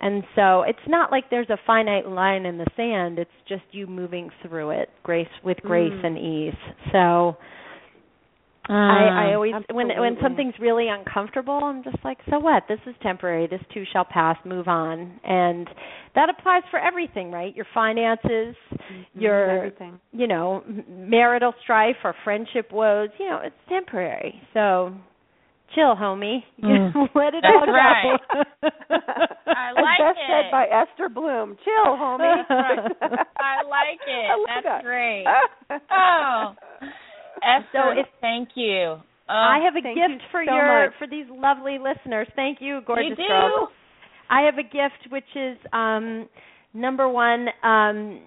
And so it's not like there's a finite line in the sand. It's just you moving through it grace with grace Mm. and ease. So I, I always when when something's really uncomfortable i'm just like so what this is temporary this too shall pass move on and that applies for everything right your finances Mhm. your everything you know marital strife or friendship woes you know it's temporary so chill homie Mm. let it That's all go right. I As like best it. said by Esther Blum. Chill, homie. Right. I like it. I That's that. great. Oh. Esther, So thank you. Oh, I have a gift for so your much. for these lovely listeners. Thank you, gorgeous you do. girls. I have a gift which is um number one, um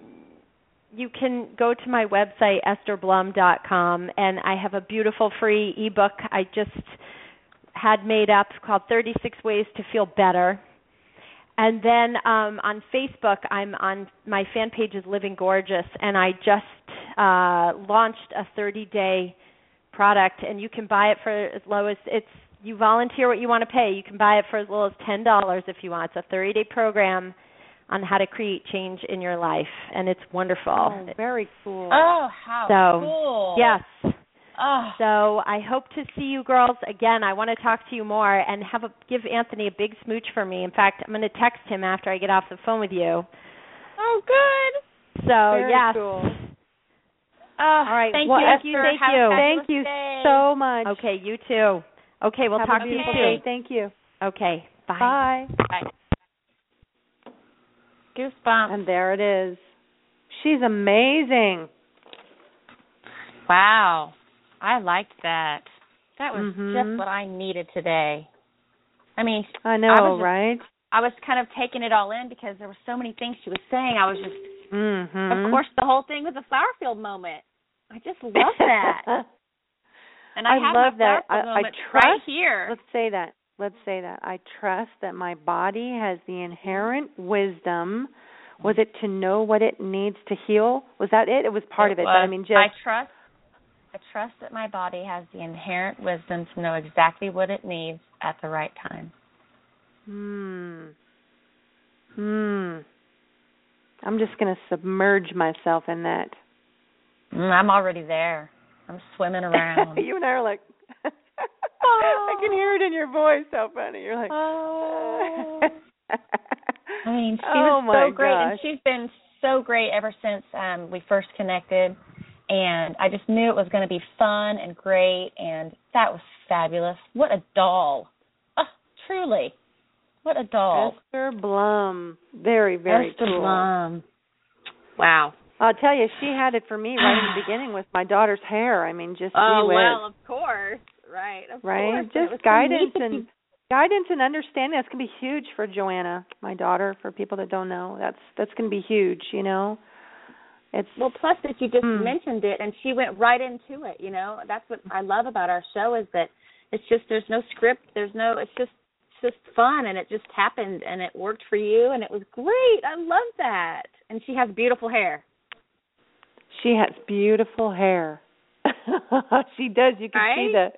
you can go to my website estherblum.com and I have a beautiful free ebook I just had made up called 36 Ways to Feel Better. And then um on Facebook I'm on my fan page is Living Gorgeous and I just uh launched a 30-day product and you can buy it for as low as it's you volunteer what you want to pay. You can buy it for as little as ten dollars if you want. It's a thirty day program on how to create change in your life and it's wonderful. Oh, very cool. Oh, how So, cool. Yes. Oh, So I hope to see you girls again. I want to talk to you more and have a give Anthony a big smooch for me. In fact, I'm going to text him after I get off the phone with you. oh good. So Very yes. cool. Oh, All right. Thank Well, you, thank you, thank you. Thank you so much. Okay, you too. Okay, we'll Have talk to you beautiful soon. day. Thank you. Okay. Bye. Bye. Bye. Goosebumps. And there it is. She's amazing. Wow. I liked that. That was Mhm. just what I needed today. I mean, I know, I was just- right? I was kind of taking it all in because there were so many things she was saying. I was just, Mhm. of course, the whole thing was a flower field moment. I just love that. And I, I have love that. I- I moment right trust- here. Let's say that. Let's say that. I trust that my body has the inherent wisdom. Was it to know what it needs to heal? Was that it? It was part of it, but I mean, just I trust. I trust that my body has the inherent wisdom to know exactly what it needs at the right time. Hmm. Hmm. I'm just going to submerge myself in that. Mm, I'm already there. I'm swimming around. you and I are like, I can hear it in your voice. How funny! You're like, Oh. I mean, she Oh, was so great, and she's been so great ever since um we first connected. And I just knew it was going to be fun and great, and that was fabulous. What a doll! Oh, truly, what a doll! Esther Blum. Very, very Esther cool. Blum. Wow. I'll tell you, she had it for me right in the beginning with my daughter's hair. I mean, just oh well, of course, right, of right? course. Just guidance and guidance and understanding. That's gonna be huge for Joanna, my daughter. For people that don't know, that's that's gonna be huge. You know, it's Well, plus that you just Hmm. mentioned it, and she went right into it. You know, that's what I love about our show is that it's just there's no script, there's no, it's just it's just fun, and it just happened, and it worked for you, and it was great. I love that, and she has beautiful hair. She has beautiful hair. she does. You can see the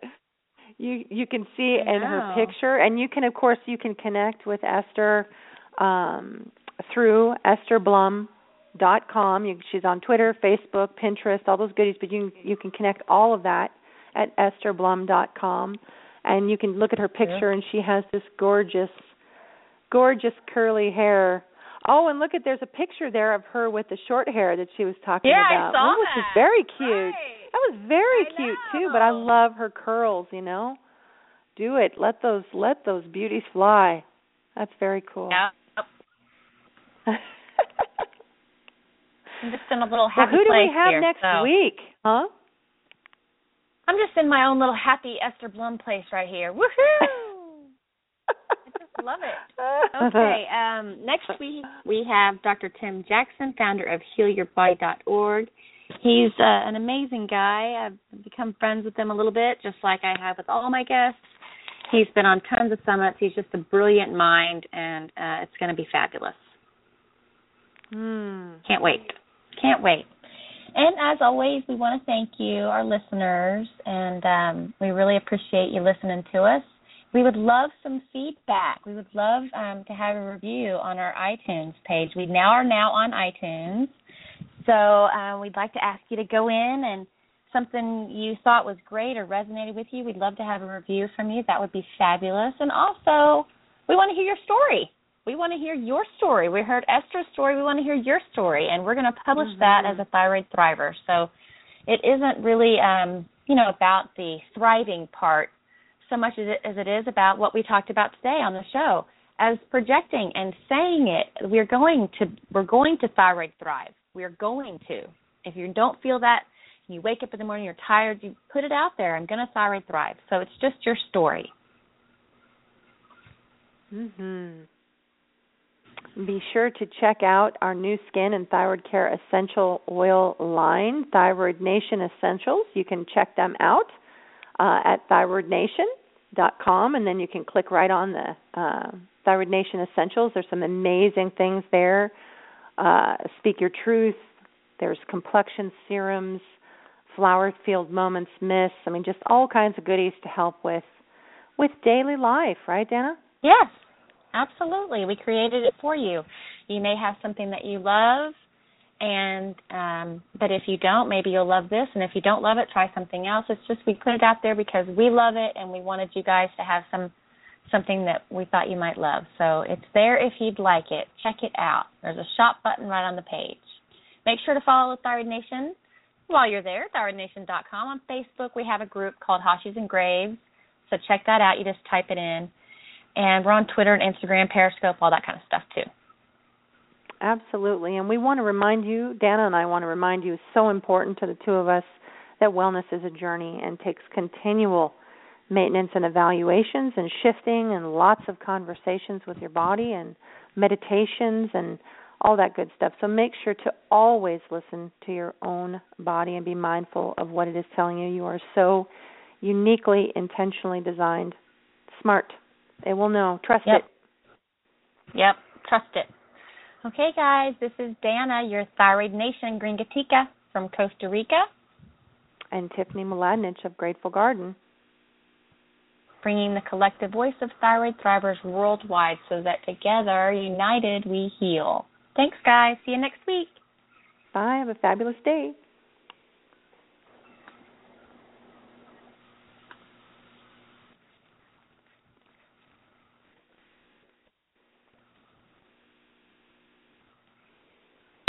you you can see in her picture and you can of course you can connect with Esther um through estherblum.com. You, she's on Twitter, Facebook, Pinterest, all those goodies, but you you can connect all of that at estherblum.com and you can look at her picture and she has this gorgeous gorgeous curly hair. Oh, and look at there's a picture there of her with the short hair that she was talking Yeah, I about. saw which is that. very cute. Right. That was very I cute too, but I love her curls, you know. Do it. Let those let those beauties fly. That's very cool. Yeah. I'm just in a little happy well, who do we have here, next so. week? Huh? I'm just in my own little happy Esther Blum place right here. Woohoo! Love it. Okay, um, next week we have Dr. Tim Jackson, founder of HealYourBody.org. He's uh, an amazing guy. I've become friends with him a little bit, just like I have with all my guests. He's been on tons of summits. He's just a brilliant mind, and uh, it's going to be fabulous. Hmm. Can't wait. Can't wait. And as always, we want to thank you, our listeners, and um, we really appreciate you listening to us. We would love some feedback. We would love um, to have a review on our iTunes page. We now are now on iTunes, so uh, we'd like to ask you to go in and something you thought was great or resonated with you. We'd love to have a review from you. That would be fabulous. And also, we want to hear your story. We want to hear your story. We heard Esther's story. We want to hear your story, and we're going to publish that as a thyroid thriver. So it isn't really, um, you know, about the thriving part so much as it, as it is about what we talked about today on the show. As projecting and saying it, we're going to we're going to thyroid thrive. We're going to. If you don't feel that, you wake up in the morning, you're tired, you put it out there. I'm going to thyroid thrive. So it's just your story. Mhm. Be sure to check out our new skin and thyroid care essential oil line, Thyroid Nation Essentials. You can check them out uh, at thyroidnation.com, and then you can click right on the uh, Thyroid Nation Essentials. There's some amazing things there. Uh, Speak Your Truth. There's complexion serums, flower field moments, mists. I mean, just all kinds of goodies to help with with daily life, right, Danna? Yes, absolutely. We created it for you. You may have something that you love, and um, but if you don't, maybe you'll love this. And if you don't love it, try something else. It's just we put it out there because we love it, and we wanted you guys to have some something that we thought you might love. So it's there if you'd like it. Check it out. There's a shop button right on the page. Make sure to follow Thyroid Nation while you're there. ThyroidNation.com on Facebook. We have a group called Hashi's and Graves. So check that out. You just type it in. And we're on Twitter and Instagram, Periscope, all that kind of stuff too. Absolutely. And we want to remind you, Danna and I want to remind you, it's so important to the two of us that wellness is a journey and takes continual maintenance and evaluations and shifting and lots of conversations with your body and meditations and all that good stuff. So make sure to always listen to your own body and be mindful of what it is telling you. You are so uniquely, intentionally designed. Smart. They will know. Trust Yep. it. Yep, trust it. Okay, guys, this is Danna, your Thyroid Nation Gringatica from Costa Rica, And Tiffany Mladinich of Grateful Garden. bringing the collective voice of thyroid thrivers worldwide so that together, united, we heal. Thanks, guys. See you next week. Bye. Have a fabulous day.